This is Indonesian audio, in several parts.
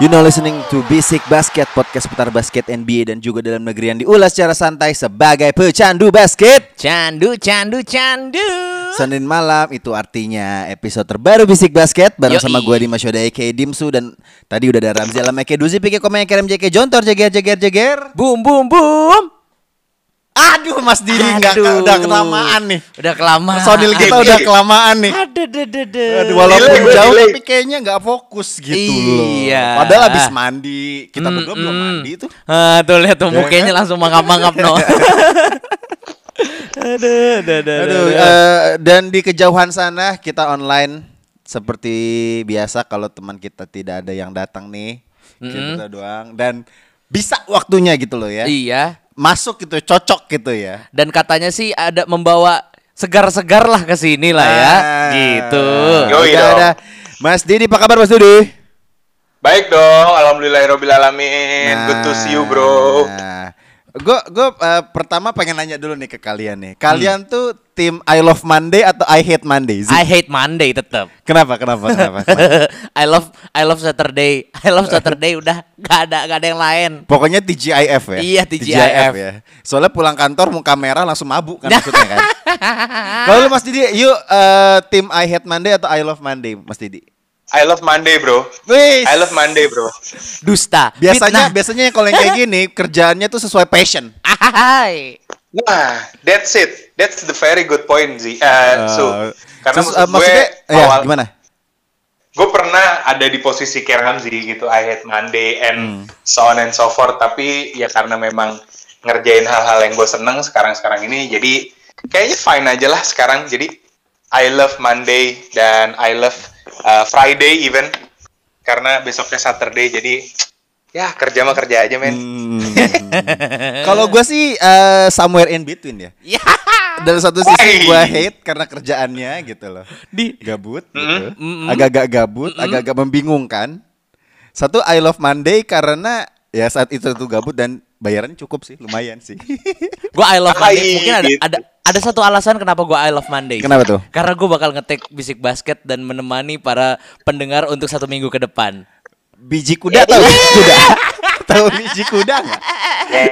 You know listening to Basic Basket Podcast seputar basket NBA dan juga dalam negeri yang diulas secara santai sebagai pecandu basket Candu, candu, candu. Senin malam itu artinya episode terbaru Basic Basket Bareng Yoi. sama gue Dimas Yoda Eke Dimsu Dan tadi udah ada Ramzi Alam Eke Duzi Pike Komen Kerem JK Jontor Jeger Jeger Jeger Boom, boom, boom. Aduh Mas Didi nggak udah kelamaan nih Udah kelamaan. Personil kita udah kelamaan nih Aduh, aduh, aduh, aduh. Aduh, walaupun Delay, jauh delay. tapi kayaknya nggak fokus gitu loh Iya. Padahal habis mandi Kita berdua belum Mm-mm. mandi tuh Ah, tuh lihat tuh Ya mukanya kan? langsung mangap-mangap no. aduh, aduh, aduh, Aduh, eh, dan di kejauhan sana kita online seperti biasa kalau teman kita tidak ada yang datang nih, kita doang dan bisa waktunya gitu loh ya. Iya. Masuk gitu, cocok gitu ya. Dan katanya sih ada membawa segar-segar lah ke sini lah ya. Ah. Gitu. Yoi Udah ada. Mas Didi, apa kabar Mas Didi? Baik dong, alhamdulillahirobbilalamin. Good to see you, bro. Nah, gue gue eh, pertama pengen nanya dulu nih ke kalian nih. Hmm. Kalian tuh tim I love Monday atau I hate Monday? I hate Monday tetap. Kenapa? Kenapa? Kenapa? I love I love Saturday. I love Saturday udah gak ada gak ada yang lain. Pokoknya TGIF ya. Iya, TGIF. ya. Soalnya pulang kantor muka merah langsung mabuk kan maksudnya kan. Kalau lu Mas Didi, yuk eh, tim I hate Monday atau I love Monday, Mas Didi? I love Monday, bro. Wih. I love Monday, bro. Dusta. Biasanya Fitnah. biasanya yang kalau yang kayak gini kerjaannya tuh sesuai passion. Ahai. Nah, that's it. That's the very good point, Zi. Uh, so, karena terus, maksud eh, gue maksudnya ya, awal, gimana? gue pernah ada di posisi kayak Ramzi gitu. I hate Monday Hmm. and so on and so forth. Tapi ya karena memang ngerjain hal-hal yang gue seneng sekarang-sekarang ini, jadi kayaknya fine aja lah sekarang. Jadi I love Monday dan I love uh, Friday even karena besoknya Saturday. Jadi ya kerja mah kerja aja men. Hmm. Kalau gue sih eh, somewhere in between ya. Ya. Dari satu sisi gue hate karena kerjaannya gitu loh. Di gabut Mm-hmm. gitu. Mm-mm. Agak-agak gabut, agak-agak membingungkan. Satu I love Monday karena ya saat itu tuh gabut dan bayarannya cukup sih, lumayan sih. Gua I love Monday. Mungkin ada gitu. ada ada satu alasan kenapa gua I love Monday. Kenapa tuh? Karena gua bakal ngetek bisik basket dan menemani para pendengar untuk satu minggu ke depan. Biji kuda tahu biji kuda? tahu biji kuda nggak?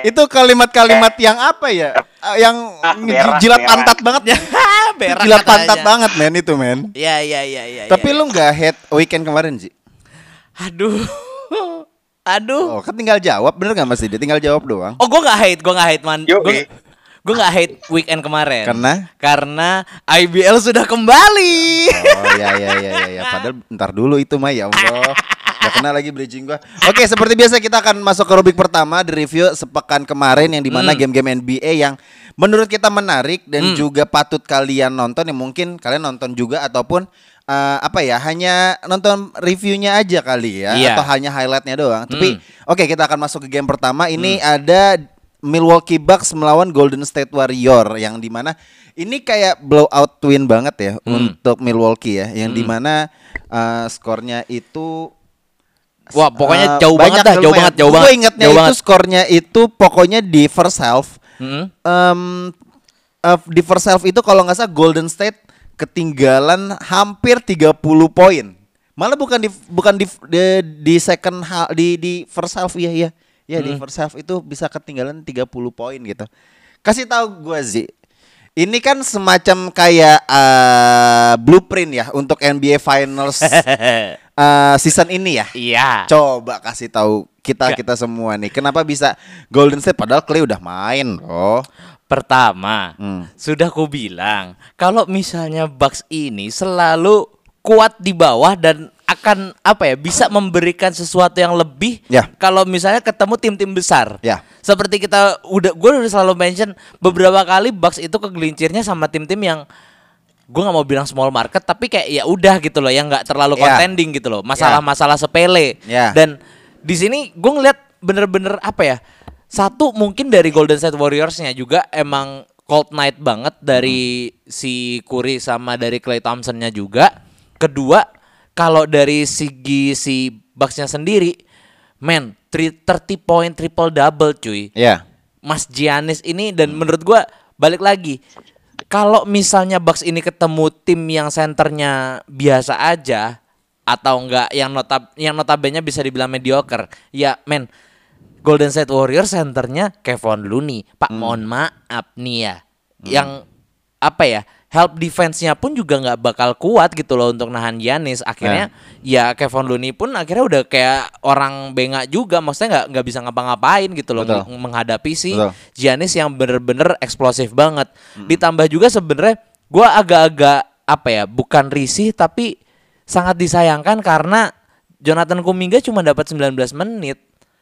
itu kalimat-kalimat yang apa ya? Eh, Yang Ah, jilat pantat banget. Berak jilat pantat banget men itu men. Ya ya ya ya. Tapi ya, lu nggak hate weekend kemarin sih? Aduh. Aduh. Oh, kan tinggal jawab bener nggak Mas Didi? Tinggal jawab doang. Oh, gua nggak hate, gua nggak hate man. Gua, gua nggak hate weekend kemarin. Karena? Karena IBL sudah kembali. Oh ya ya ya ya ya. Padahal ntar dulu itu mah ya Allah. Gak kena lagi bridging gua. Oke, seperti biasa kita akan masuk ke rubrik pertama di review sepekan kemarin yang di mana Hmm. game-game NBA yang menurut kita menarik dan juga patut kalian nonton yang mungkin kalian nonton juga ataupun eh, apa ya hanya nonton reviewnya aja kali ya Iya. atau hanya highlightnya doang. Tapi Hmm. oke kita akan masuk ke game pertama. Ini ada Milwaukee Bucks melawan Golden State Warrior yang di mana ini kayak blowout win banget ya Hmm. untuk Milwaukee ya yang di mana eh, skornya itu Wah, pokoknya eh, jauh banget dah, jauh banget, jauh Gue banget. ingetnya jauh itu banget. skornya itu pokoknya di first half Mm-mm. em, eh, di first half itu kalau nggak salah Golden State ketinggalan hampir 30 poin. Malah bukan di bukan di di, di second half di di first half ya ya. Ya di first half itu bisa ketinggalan 30 poin gitu. Kasih tahu gua Zi. Ini kan semacam kayak eh, blueprint ya untuk NBA Finals eh, season ini ya. Iya. Coba kasih tahu kita kita semua nih, kenapa bisa Golden State padahal Clay udah main loh. Pertama, Hmm. sudah ku bilang kalau misalnya Bucks ini selalu kuat di bawah dan akan apa ya bisa memberikan sesuatu yang lebih Ya. kalau misalnya ketemu tim-tim besar. Ya. Seperti kita udah gue udah selalu mention beberapa kali Bucks itu kegelincirnya sama tim-tim yang gue nggak mau bilang small market tapi kayak ya udah gitu loh yang nggak terlalu Ya. contending gitu loh masalah-masalah sepele Ya. dan di sini gue ngeliat bener-bener apa ya satu mungkin dari Golden State Warriorsnya juga emang cold night banget dari si Curry sama dari Clay Thompsonnya juga kedua kalau dari segi si Bucksnya sendiri tri- 30 point triple double cuy Ya. Mas Giannis ini dan menurut gua balik lagi kalau misalnya Bucks ini ketemu tim yang senternya biasa aja atau enggak yang notab yang notabene bisa dibilang mediocre ya men Golden State Warriors senternya Kevon Looney. Pak mohon maaf nih ya. Yang apa ya help defense-nya pun juga nggak bakal kuat gitu loh untuk nahan Giannis. Akhirnya ya Kevon Looney pun akhirnya udah kayak orang bengak juga maksudnya nggak nggak bisa ngapa-ngapain gitu loh Betul. meng- menghadapi si Betul. Giannis yang bener-bener eksplosif banget. Ditambah juga sebenarnya gua agak-agak apa ya bukan risih tapi sangat disayangkan karena Jonathan Kuminga cuma dapat 19 menit.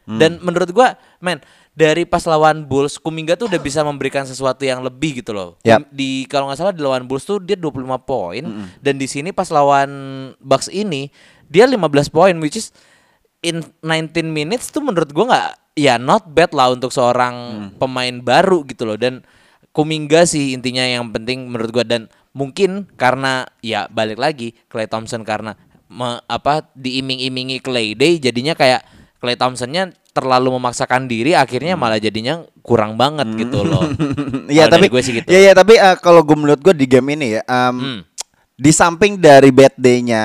Dan menurut gua men dari pas lawan Bulls Kuminga tuh udah bisa memberikan sesuatu yang lebih gitu loh. Yap. di kalau nggak salah di lawan Bulls tuh dia 25 poin dan di sini pas lawan Bucks ini dia 15 poin which is in 19 minutes tuh menurut gua nggak ya not bad lah untuk seorang pemain baru gitu loh. Dan Kuminga sih intinya yang penting menurut gua. Dan mungkin karena ya balik lagi Clay Thompson karena me- apa diiming-imingi Clay Day jadinya kayak Clay Thompsonnya terlalu memaksakan diri akhirnya malah jadinya kurang banget gitu loh. Iya tapi gue sih gitu. Iya iya tapi eh, kalau gue menurut gue di game ini ya em, Hmm. di samping dari bad day-nya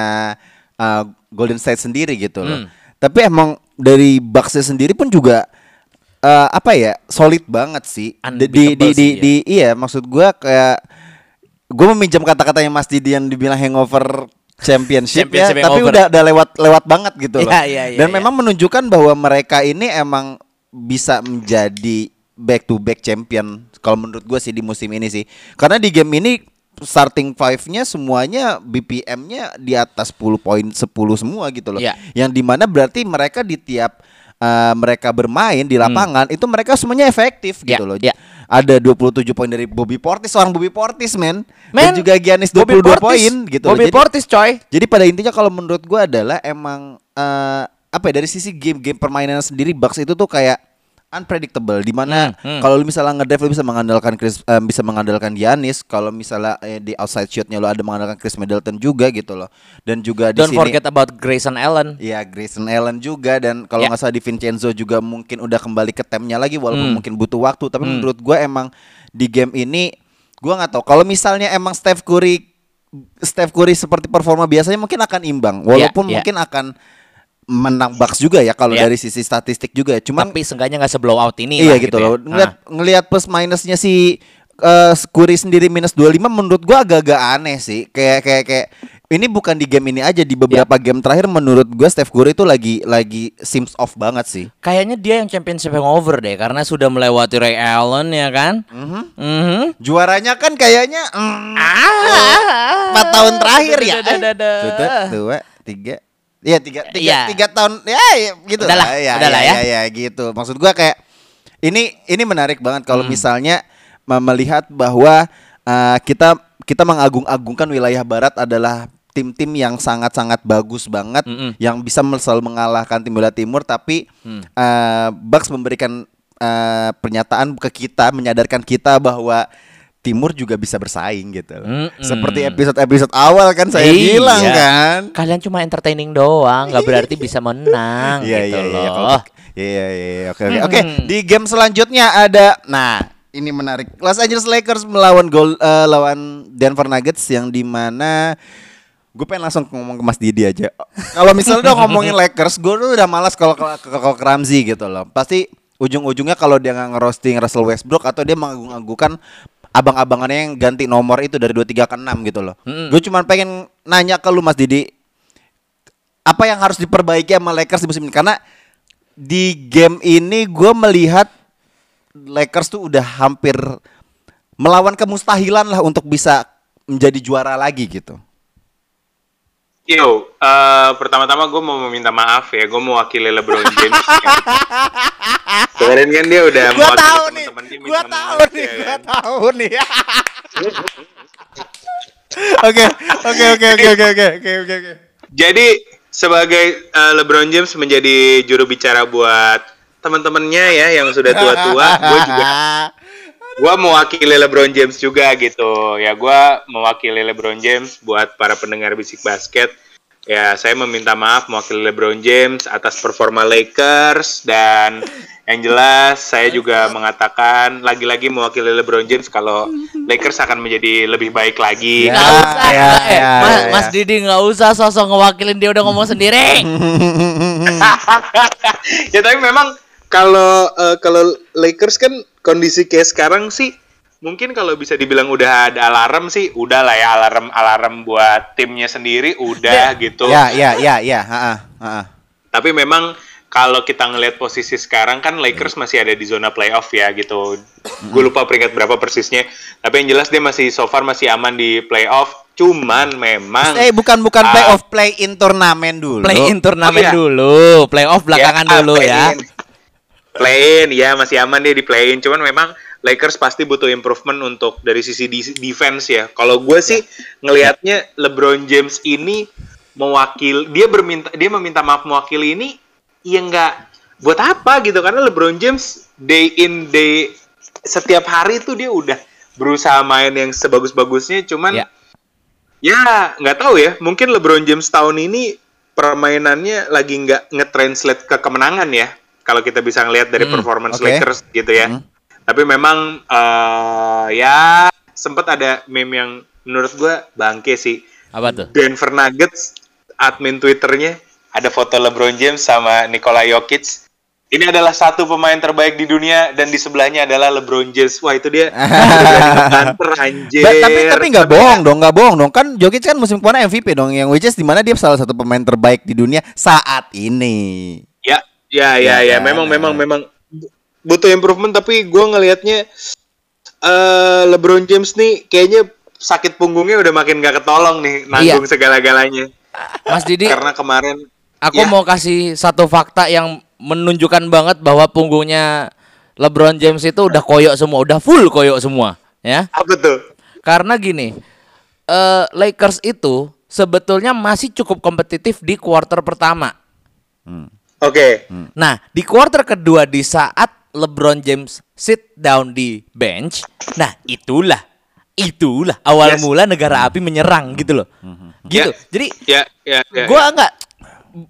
eh, Golden State sendiri gitu loh. Hmm. Tapi emang dari Bucks sendiri pun juga eh, apa ya solid banget sih. Di, di, di, di- ya. di- iya maksud gue kayak gue meminjam kata-katanya Mas Didi yang dibilang hangover championship, Championship ya, tapi hangover. udah udah lewat lewat banget gitu loh. Iya, iya, iya, Dan iya. memang menunjukkan bahwa mereka ini emang bisa menjadi back to back champion kalau menurut gue sih di musim ini sih. Karena di game ini starting five-nya semuanya BPM-nya di atas 10 poin 10 semua gitu loh. Iya. Yang di mana berarti mereka di tiap uh, mereka bermain di lapangan itu mereka semuanya efektif Iya, gitu loh. iya. Ada 27 poin dari Bobby Portis, seorang Bobby Portis men. Men, Dan juga Giannis Bobby 22 Portis- poin gitu loh. Bobby Jadi- Portis coy. jadi pada intinya kalau menurut gua adalah emang eh, apa ya dari sisi game-game permainan sendiri Bucks itu tuh kayak unpredictable di mana Hmm, hmm. kalau lu misalnya ngedrive lu bisa mengandalkan Chris eh, bisa mengandalkan Giannis kalau misalnya eh, di outside shotnya lu ada mengandalkan Chris Middleton juga gitu loh dan juga di Don't sini forget about Grayson Allen. Ya Grayson Allen juga dan kalau Ya. nggak salah di Vincenzo juga mungkin udah kembali ke temnya lagi walaupun Hmm. mungkin butuh waktu tapi Hmm. menurut gua emang di game ini gua nggak tahu kalau misalnya emang Steph Curry Steph Curry seperti performa biasanya mungkin akan imbang walaupun ya. mungkin akan menang Bucks juga ya kalau Ya. dari sisi statistik juga ya. Cuman Tapi seenggaknya nggak seblow out ini iya lah gitu ya. loh. Nah. Ngeliat ngelihat plus minusnya si eh, Curry sendiri minus 25 menurut gua agak-agak aneh sih. Kayak kayak kayak ini bukan di game ini aja di beberapa Ya. game terakhir menurut gua Steph Curry itu lagi lagi seems off banget sih. Kayaknya dia yang championship hangover deh karena sudah melewati Ray Allen ya kan. Mhm. Juaranya kan kayaknya mm, Ah. 4 tahun terakhir ya. Satu, dua, tiga. Iya tiga, tiga, Iya. tiga tahun ya, ya gitu Udahlah, lah, ya, udahlah ya, ya. ya, ya, gitu. Maksud gua kayak ini ini menarik banget kalau Hmm. misalnya me- melihat bahwa uh, kita kita mengagung-agungkan wilayah barat adalah tim-tim yang sangat-sangat bagus banget Mm-mm. yang bisa selalu mengalahkan tim bola timur tapi Hmm. uh, Bucks memberikan uh, pernyataan ke kita menyadarkan kita bahwa timur juga bisa bersaing gitu. Mm-mm. Seperti episode-episode awal kan saya Iya. bilang kan. Kalian cuma entertaining doang, nggak berarti bisa menang Iya gitu iya iya loh. kalau- Iya iya iya oke oke. Oke, di game selanjutnya ada nah, ini menarik. Los Angeles Lakers melawan gol eh, lawan Denver Nuggets yang di mana gue pengen langsung ngomong ke Mas Didi aja. Kalau misalnya udah ngomongin Lakers, gue tuh udah malas kalau kalau ke Ramzi gitu loh. Pasti ujung-ujungnya kalau dia nggak ngerosting Russell Westbrook atau dia mengagung-agungkan abang-abangannya yang ganti nomor itu dari 23 ke 6 gitu loh. Mm-mm. Gue cuman pengen nanya ke lu Mas Didi, apa yang harus diperbaiki sama Lakers di musim ini karena di game ini gue melihat Lakers tuh udah hampir melawan kemustahilan lah untuk bisa menjadi juara lagi gitu. Yo, eh, pertama-tama gue mau meminta maaf ya, gue mewakili LeBron James. Kemarin kan dia udah Gua tahu nih. Gua tahu nih, ya gua kan. tahu nih. Oke, oke, oke, oke, oke, oke, oke, oke, oke. Jadi sebagai eh, LeBron James menjadi juru bicara buat teman-temannya ya yang sudah tua-tua, gue juga gue mewakili LeBron James juga gitu ya gue mewakili LeBron James buat para pendengar bisik basket ya saya meminta maaf mewakili LeBron James atas performa Lakers dan yang jelas saya juga mengatakan lagi-lagi mewakili LeBron James kalau Lakers akan menjadi lebih baik lagi Ya. Nggak usah. ya, eh, ya, Mas, ya, Mas ya. Didi nggak usah sosok ngewakilin dia udah ngomong sendiri. ya tapi memang kalau eh, kalau Lakers kan kondisi kayak sekarang sih mungkin kalau bisa dibilang udah ada alarm sih udah lah ya alarm alarm buat timnya sendiri udah gitu Ya, ya, ya, ya, ha, ha. tapi memang kalau kita ngelihat posisi sekarang kan Lakers masih ada di zona playoff ya gitu gue lupa peringkat berapa persisnya tapi yang jelas dia masih so far masih aman di playoff cuman memang Eh, bukan bukan Ah. playoff, play in turnamen dulu. Play in turnamen Oh, iya. dulu, playoff belakangan dulu ya. Play-in, ya masih aman dia di play-in. Cuman memang Lakers pasti butuh improvement untuk dari sisi defense ya. Kalau gue sih ngelihatnya LeBron James ini mewakil, dia berminta, dia meminta maaf mewakili ini, ya nggak buat apa gitu karena LeBron James day in day setiap hari itu dia udah berusaha main yang sebagus-bagusnya. Cuman Ya. ya nggak tahu ya mungkin LeBron James tahun ini permainannya lagi nggak nge-translate ke kemenangan ya kalau kita bisa ngelihat dari Hmm, performance oke. Lakers gitu ya Hmm. Tapi memang eh, ya sempat ada meme yang menurut gua bangke sih Apa tuh? Denver Nuggets admin Twitternya ada foto LeBron James sama Nikola Jokic ini adalah satu pemain terbaik di dunia dan di sebelahnya adalah LeBron James. Wah itu dia banter anjir. Ba- tapi tapi nggak bohong dong, nggak bohong dong. Kan Jokic kan musim kemarin MVP dong, yang which is di mana dia salah satu pemain terbaik di dunia saat ini. Ya, ya, Ya ya, ya. kan, Memang, ya. memang, memang butuh improvement. Tapi gue ngelihatnya eh LeBron James nih kayaknya sakit punggungnya udah makin gak ketolong nih nanggung segala-galanya. Mas Didi, Karena kemarin aku Ya. mau kasih satu fakta yang menunjukkan banget bahwa punggungnya LeBron James itu udah koyok semua, udah full koyok semua, ya. apa tuh? Karena gini, eh Lakers itu sebetulnya masih cukup kompetitif di quarter pertama. Oke, Nah, di quarter kedua di saat LeBron James sit down di bench, nah itulah itulah awal Yes. mula negara api menyerang gitu loh. Gitu. Ya. Jadi ya, ya, ya. gua nggak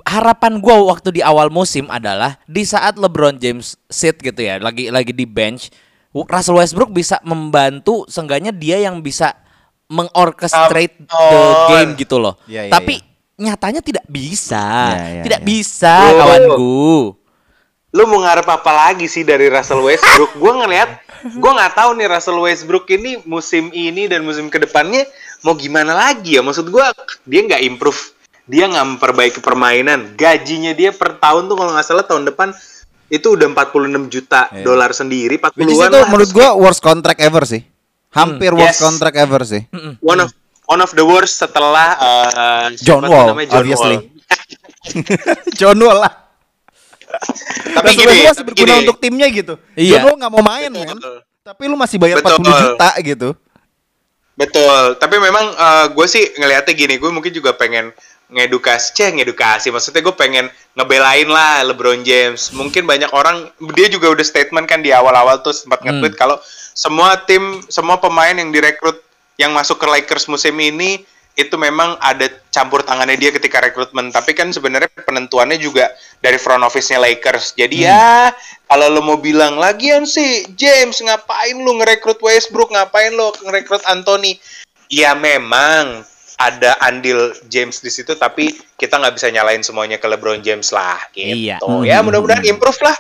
harapan gua waktu di awal musim adalah di saat LeBron James sit gitu ya, lagi lagi di bench, Russell Westbrook bisa membantu seenggaknya dia yang bisa mengorchestrate the game gitu loh. Iya, iya, Tapi nyatanya tidak bisa. Iya, iya, tidak iya. bisa Bro. kawanku. Lu mau ngarep apa lagi sih dari Russell Westbrook? gue ngelihat, gue nggak tahu nih Russell Westbrook ini musim ini dan musim ke depannya mau gimana lagi ya? Maksud gue dia nggak improve, dia nggak memperbaiki permainan. Gajinya dia per tahun tuh kalau nggak salah tahun depan itu udah 46 juta Iya. dolar sendiri, 40-an Which is itu lah. menurut gua worst contract ever sih. Hampir Hmm, worst yes. contract ever sih. one of one of the worst setelah uh, John Wall, namanya? John obviously. Wall. John Wall lah. Tapi gini, masih berguna gini. untuk timnya gitu. Iya. Wall nggak mau main. Betul. Tapi lu masih bayar Betul. 40 juta gitu. Betul, tapi memang gue sih ngelihatnya gini, gue mungkin juga pengen ngedukasi, ceh ngedukasi, maksudnya gue pengen ngebelain lah LeBron James. Mungkin banyak orang, dia juga udah statement kan di awal-awal tuh sempat nge-tweet kalau semua tim, semua pemain yang direkrut yang masuk ke Lakers musim ini itu memang ada campur tangannya dia ketika rekrutmen. Tapi kan sebenarnya penentuannya juga dari front office-nya Lakers. Jadi ya kalau lo mau bilang lagian sih James ngapain lu ngerekrut Westbrook, ngapain lo ngerekrut Anthony? Ya memang ada andil James di situ tapi kita nggak bisa nyalain semuanya ke LeBron James lah gitu. Iya. Ya mudah-mudahan improve lah.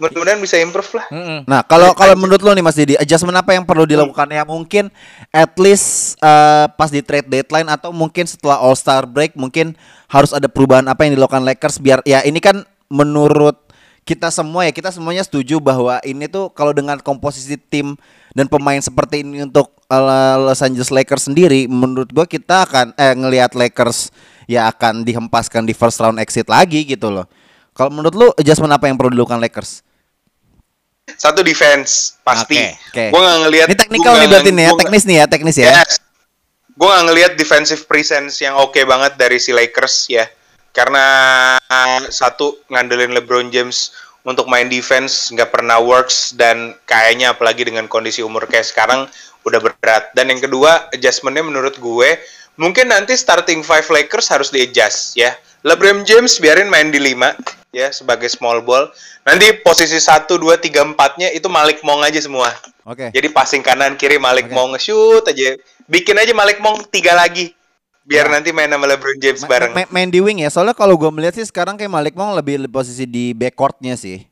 Mudah-mudahan bisa improve lah. Mm-mm. Nah, kalau kalau menurut lo nih Mas Didi, adjustment apa yang perlu dilakukan ya mungkin at least eh, pas di trade deadline atau mungkin setelah All Star break mungkin harus ada perubahan apa yang dilakukan Lakers biar ya ini kan menurut kita semua ya kita semuanya setuju bahwa ini tuh kalau dengan komposisi tim dan pemain seperti ini untuk eh, Los Angeles Lakers sendiri menurut gua kita akan eh ngelihat Lakers ya akan dihempaskan di first round exit lagi gitu loh. Kalau menurut lu adjustment apa yang perlu dilakukan Lakers? Satu defense pasti. Oke, oke. Gue nggak ngelihat. Ini technical nih berarti nih ya, teknis nih ya, teknis ya. Yes. Gue nggak ngelihat defensive presence yang oke banget dari si Lakers ya. Karena satu ngandelin LeBron James untuk main defense nggak pernah works dan kayaknya apalagi dengan kondisi umur kayak sekarang udah berat. Dan yang kedua adjustmentnya menurut gue mungkin nanti starting five Lakers harus di adjust ya. LeBron James biarin main di 5 ya sebagai small ball. Nanti posisi 1 2 3 4-nya itu Malik Monk aja semua. Oke. Jadi passing kanan kiri Malik Oke. Monk nge-shoot aja. Bikin aja Malik Monk tiga lagi. Biar nanti main sama LeBron James Ma- bareng. ma- main di wing ya. Soalnya kalau gua melihat sih sekarang kayak Malik Monk lebih posisi di backcourtnya sih.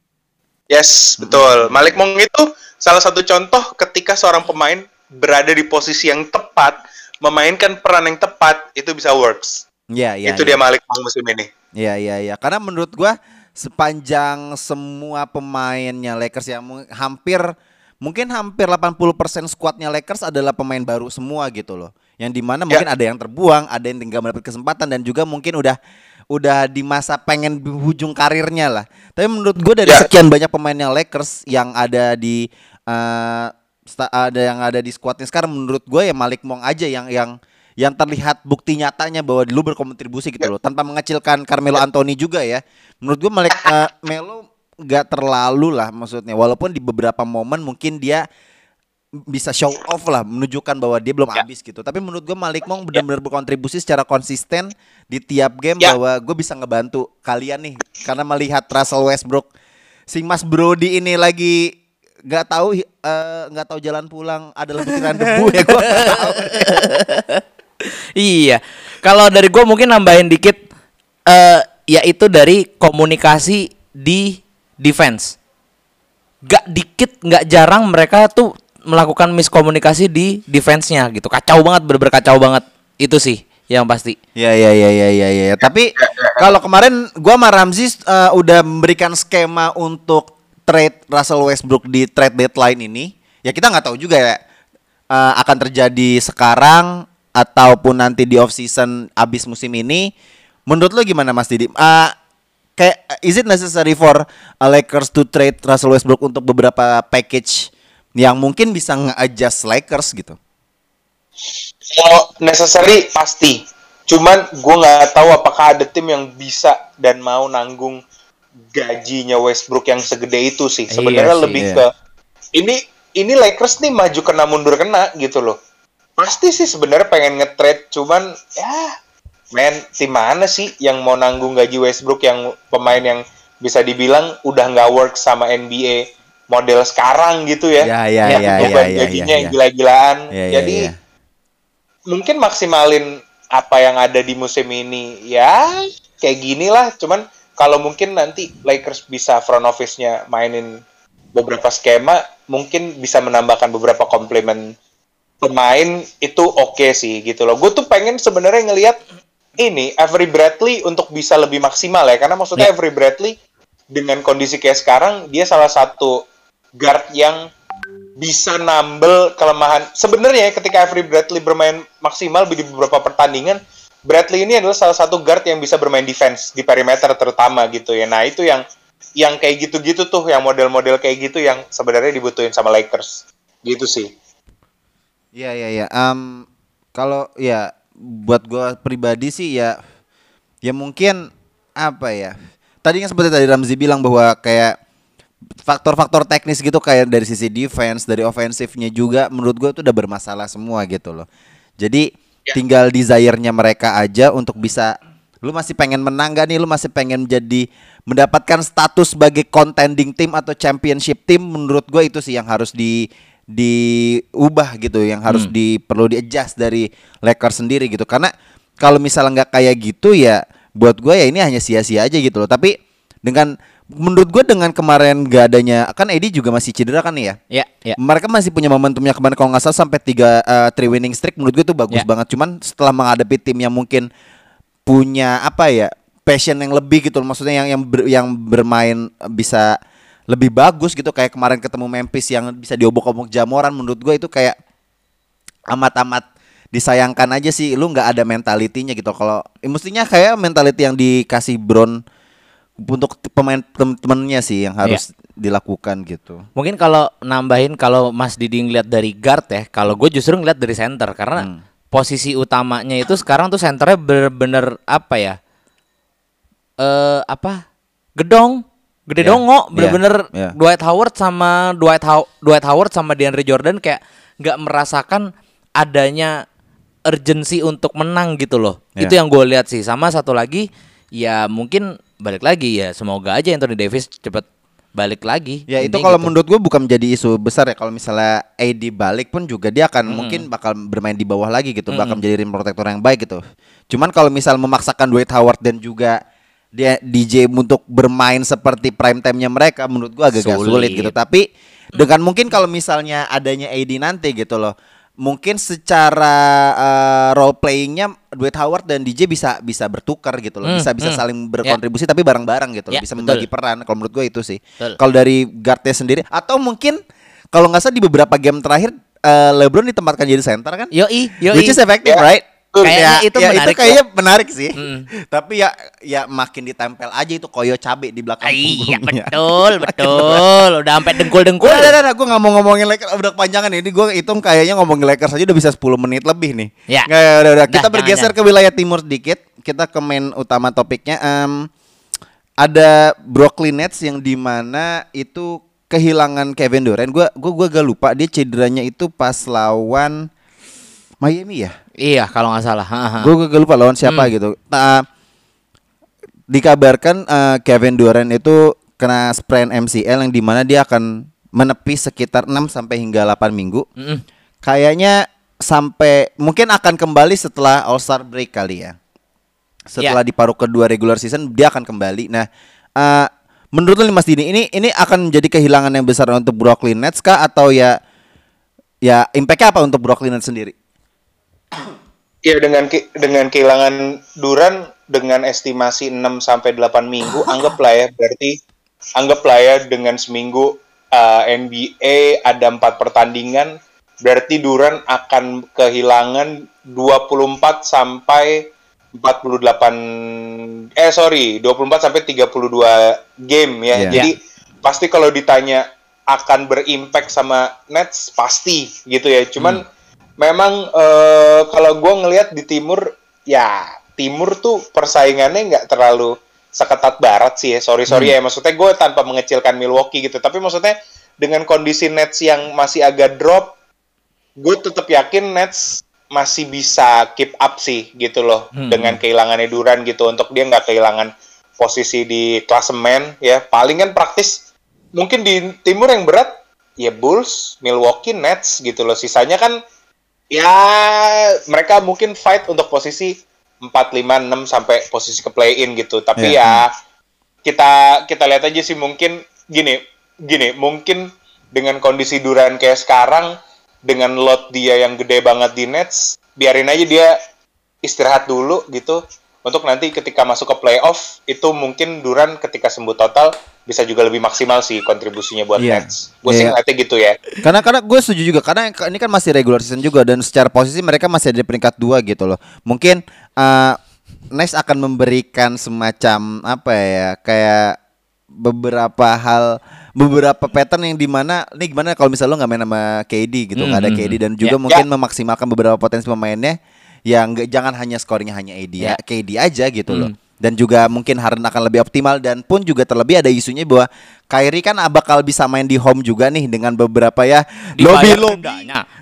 Yes, betul. Malik Monk itu salah satu contoh ketika seorang pemain berada di posisi yang tepat, memainkan peran yang tepat, itu bisa works. Iya, iya. itu iya. dia Malik Monk musim ini. Iya iya iya. Karena menurut gua sepanjang semua pemainnya Lakers yang hampir mungkin hampir 80% skuadnya Lakers adalah pemain baru semua gitu loh. Yang di mana Ya. mungkin ada yang terbuang, ada yang tinggal mendapat kesempatan dan juga mungkin udah udah di masa pengen di ujung karirnya lah. Tapi menurut gue dari Ya. sekian banyak pemainnya Lakers yang ada di sta- ada yang ada di skuadnya sekarang menurut gue ya Malik Monk aja yang yang yang terlihat bukti nyatanya bahwa dulu berkontribusi gitu loh. Tanpa mengecilkan Carmelo Anthony juga ya. Menurut gue Malik eh, Melo nggak terlalu lah maksudnya. Walaupun di beberapa momen mungkin dia bisa show off lah menunjukkan bahwa dia belum habis gitu. Tapi menurut gue Malik Monk benar-benar berkontribusi secara konsisten di tiap game Ya. bahwa gue bisa ngebantu kalian nih. Karena melihat Russell Westbrook si Mas Brody ini lagi nggak tahu eh, nggak tahu jalan pulang adalah butiran debu ya gue Iya. Kalau dari gue mungkin nambahin dikit eh yaitu dari komunikasi di defense. Gak dikit, gak jarang mereka tuh melakukan miskomunikasi di defense-nya gitu. Kacau banget, bener-bener kacau banget. Itu sih yang pasti. Ya ya ya ya ya ya. Tapi kalau kemarin gua sama Ramzi eh, udah memberikan skema untuk trade Russell Westbrook di trade deadline ini. Ya kita nggak tahu juga ya eh, akan terjadi sekarang ataupun nanti di off season abis musim ini. Menurut lo gimana Mas Didi? Eh, kayak is it necessary for uh, Lakers to trade Russell Westbrook untuk beberapa package yang mungkin bisa nge-adjust Lakers gitu? Kalau necessary pasti. Cuman gue nggak tahu apakah ada tim yang bisa dan mau nanggung gajinya Westbrook yang segede itu sih. Iya Sebenarnya sih, lebih iya. ke ini ini Lakers nih maju kena mundur kena gitu loh. Pasti sih sebenarnya pengen nge-trade cuman ya men tim mana sih yang mau nanggung gaji Westbrook yang pemain yang bisa dibilang udah nggak work sama NBA model sekarang gitu ya. Ya, ya, ya, ya, ya, gajinya ya, yang ya. gila-gilaan. Ya, ya, Jadi ya. mungkin maksimalin apa yang ada di musim ini ya kayak gini lah cuman kalau mungkin nanti Lakers bisa front office-nya mainin beberapa skema mungkin bisa menambahkan beberapa komplement pemain itu oke sih gitu loh gue tuh pengen sebenarnya ngelihat ini Avery Bradley untuk bisa lebih maksimal ya karena maksudnya Ya. Avery Bradley dengan kondisi kayak sekarang dia salah satu guard yang bisa nambel kelemahan. Sebenarnya ketika Avery Bradley bermain maksimal di beberapa pertandingan, Bradley ini adalah salah satu guard yang bisa bermain defense di perimeter terutama gitu ya. Nah, itu yang yang kayak gitu-gitu tuh, yang model-model kayak gitu yang sebenarnya dibutuhin sama Lakers. Gitu sih. Iya iya iya. Em, kalau ya buat gua pribadi sih ya ya mungkin apa ya? Tadi yang seperti tadi Ramzi bilang bahwa kayak faktor-faktor teknis gitu kayak dari sisi defense, dari ofensifnya juga menurut gua tuh udah bermasalah semua gitu loh. Jadi Ya. tinggal desire-nya mereka aja untuk bisa lu masih pengen menang gak nih? Lu masih pengen jadi mendapatkan status sebagai contending team atau championship team menurut gue itu sih yang harus di diubah gitu, yang harus Hmm. di perlu di adjust dari Lakers sendiri gitu. Karena kalau misalnya nggak kayak gitu ya buat gue ya ini hanya sia-sia aja gitu loh. Tapi dengan menurut gue dengan kemarin gak adanya kan Edi juga masih cedera kan nih ya. Ya, ya. Mereka masih punya momentumnya kemarin kalau nggak salah sampai tiga eh, three winning streak menurut gue itu bagus Ya. banget. Cuman setelah menghadapi tim yang mungkin punya apa ya passion yang lebih gitu loh. maksudnya yang yang ber- yang bermain bisa lebih bagus gitu kayak kemarin ketemu Memphis yang bisa diobok-obok Jamoran menurut gue itu kayak amat-amat disayangkan aja sih lu nggak ada mentalitinya gitu. Kalau eh, mestinya kayak mentality yang dikasih Brown untuk pemain temen-temennya sih yang harus dilakukan gitu. Mungkin kalau nambahin kalau Mas Didi ngeliat dari guard ya, kalau gue justru ngeliat dari center karena Hmm. posisi utamanya itu sekarang tuh centernya bener-bener apa ya? Eh apa? Gedong, gede Ya, dongo, ya, bener-bener ya. Dwight Howard sama Dwight How- Dwight Howard sama DeAndre Jordan kayak nggak merasakan adanya urgency untuk menang gitu loh. Ya. Itu yang gue lihat sih. Sama satu lagi ya mungkin balik lagi ya semoga aja Anthony Davis cepet balik lagi. Ya itu kalau gitu. menurut gue bukan menjadi isu besar ya kalau misalnya AD balik pun juga dia akan mungkin bakal bermain di bawah lagi gitu, bakal menjadi rim protector yang baik gitu. Cuman kalau misal memaksakan Dwight Howard dan juga dia DJ untuk bermain seperti prime time-nya mereka menurut gua agak sulit. Sulit. gitu. Tapi dengan mungkin kalau misalnya adanya AD nanti gitu loh. Mungkin secara eh, role playingnya Dwight Howard dan DJ bisa bisa bertukar gitu loh, Hmm, bisa bisa hmm. saling berkontribusi tapi bareng-bareng gitu, loh. Ya, bisa betul. membagi peran. Kalau menurut gue itu sih. Kalau dari guardnya sendiri atau mungkin kalau nggak salah di beberapa game terakhir eh, LeBron ditempatkan jadi center kan? Yoi, yoi. Which is effective, Ya. right? Kayaknya Ya, itu ya, menarik kayaknya menarik sih. Mm. Tapi ya ya makin ditempel aja itu koyo cabe di belakang Iya betul betul udah sampai dengkul-dengkul. Udah, udah, udah, gue gak mau ngomongin Lakers Udah kepanjangan ini Gue hitung kayaknya ngomongin Lakers aja udah bisa 10 menit lebih nih Ya. Nggak, udah, udah. Dah, Kita jangan, bergeser jangan. ke wilayah timur sedikit Kita ke main utama topiknya Em, Ada Brooklyn Nets yang di mana itu kehilangan Kevin Durant Gue gua, gua gak lupa dia cederanya itu pas lawan Miami ya Iya kalau nggak salah. Gue gak lupa lawan siapa Hmm. gitu. Nah, dikabarkan eh, Kevin Durant itu kena sprain MCL yang di mana dia akan menepi sekitar 6 sampai hingga 8 minggu. Mm-mm. Kayaknya sampai mungkin akan kembali setelah All Star break kali ya. Setelah Ya. di paruh kedua regular season dia akan kembali. Nah, eh, menurut lu Mas Dini ini ini akan menjadi kehilangan yang besar untuk Brooklyn Nets kah atau ya ya impact apa untuk Brooklyn Nets sendiri? Ya dengan ke- dengan kehilangan Duran dengan estimasi 6 sampai 8 minggu anggaplah ya berarti anggaplah ya dengan seminggu uh, NBA ada empat pertandingan berarti Duran akan kehilangan 24 sampai 48 eh sorry 24 sampai 32 game ya. Iya. Jadi pasti kalau ditanya akan berimpact sama Nets pasti gitu ya. Cuman memang eh, kalau gue ngelihat di timur ya timur tuh persaingannya nggak terlalu seketat barat sih ya. Sorry sorry ya maksudnya gue tanpa mengecilkan Milwaukee gitu. Tapi maksudnya dengan kondisi Nets yang masih agak drop, gue tetap yakin Nets masih bisa keep up sih gitu loh Hmm. dengan kehilangannya Duran gitu untuk dia nggak kehilangan posisi di klasemen ya paling kan praktis mungkin di timur yang berat ya Bulls, Milwaukee Nets gitu loh sisanya kan ya mereka mungkin fight untuk posisi 4, 5, 6 sampai posisi ke play in gitu tapi Iya. ya kita kita lihat aja sih mungkin gini gini mungkin dengan kondisi Duran kayak sekarang dengan lot dia yang gede banget di Nets biarin aja dia istirahat dulu gitu untuk nanti ketika masuk ke playoff itu mungkin Duran ketika sembuh total bisa juga lebih maksimal sih kontribusinya buat Iya. Nets gue sih Iya. ngeliatnya gitu ya Karena karena gue setuju juga karena ini kan masih regular season juga dan secara posisi mereka masih ada di peringkat dua gitu loh. Mungkin eh Nice akan memberikan semacam apa ya kayak beberapa hal beberapa pattern yang di mana nih gimana kalau misalnya lo nggak main sama KD gitu nggak ada Hmm, KD hmm. dan juga Ya. mungkin memaksimalkan beberapa potensi pemainnya yang nggak jangan hanya skornya hanya AD ya Ya. KD aja gitu loh Hmm. dan juga mungkin Harden akan lebih optimal dan pun juga terlebih ada isunya bahwa Kyrie kan bakal bisa main di home juga nih dengan beberapa ya lobby Dibayar lobby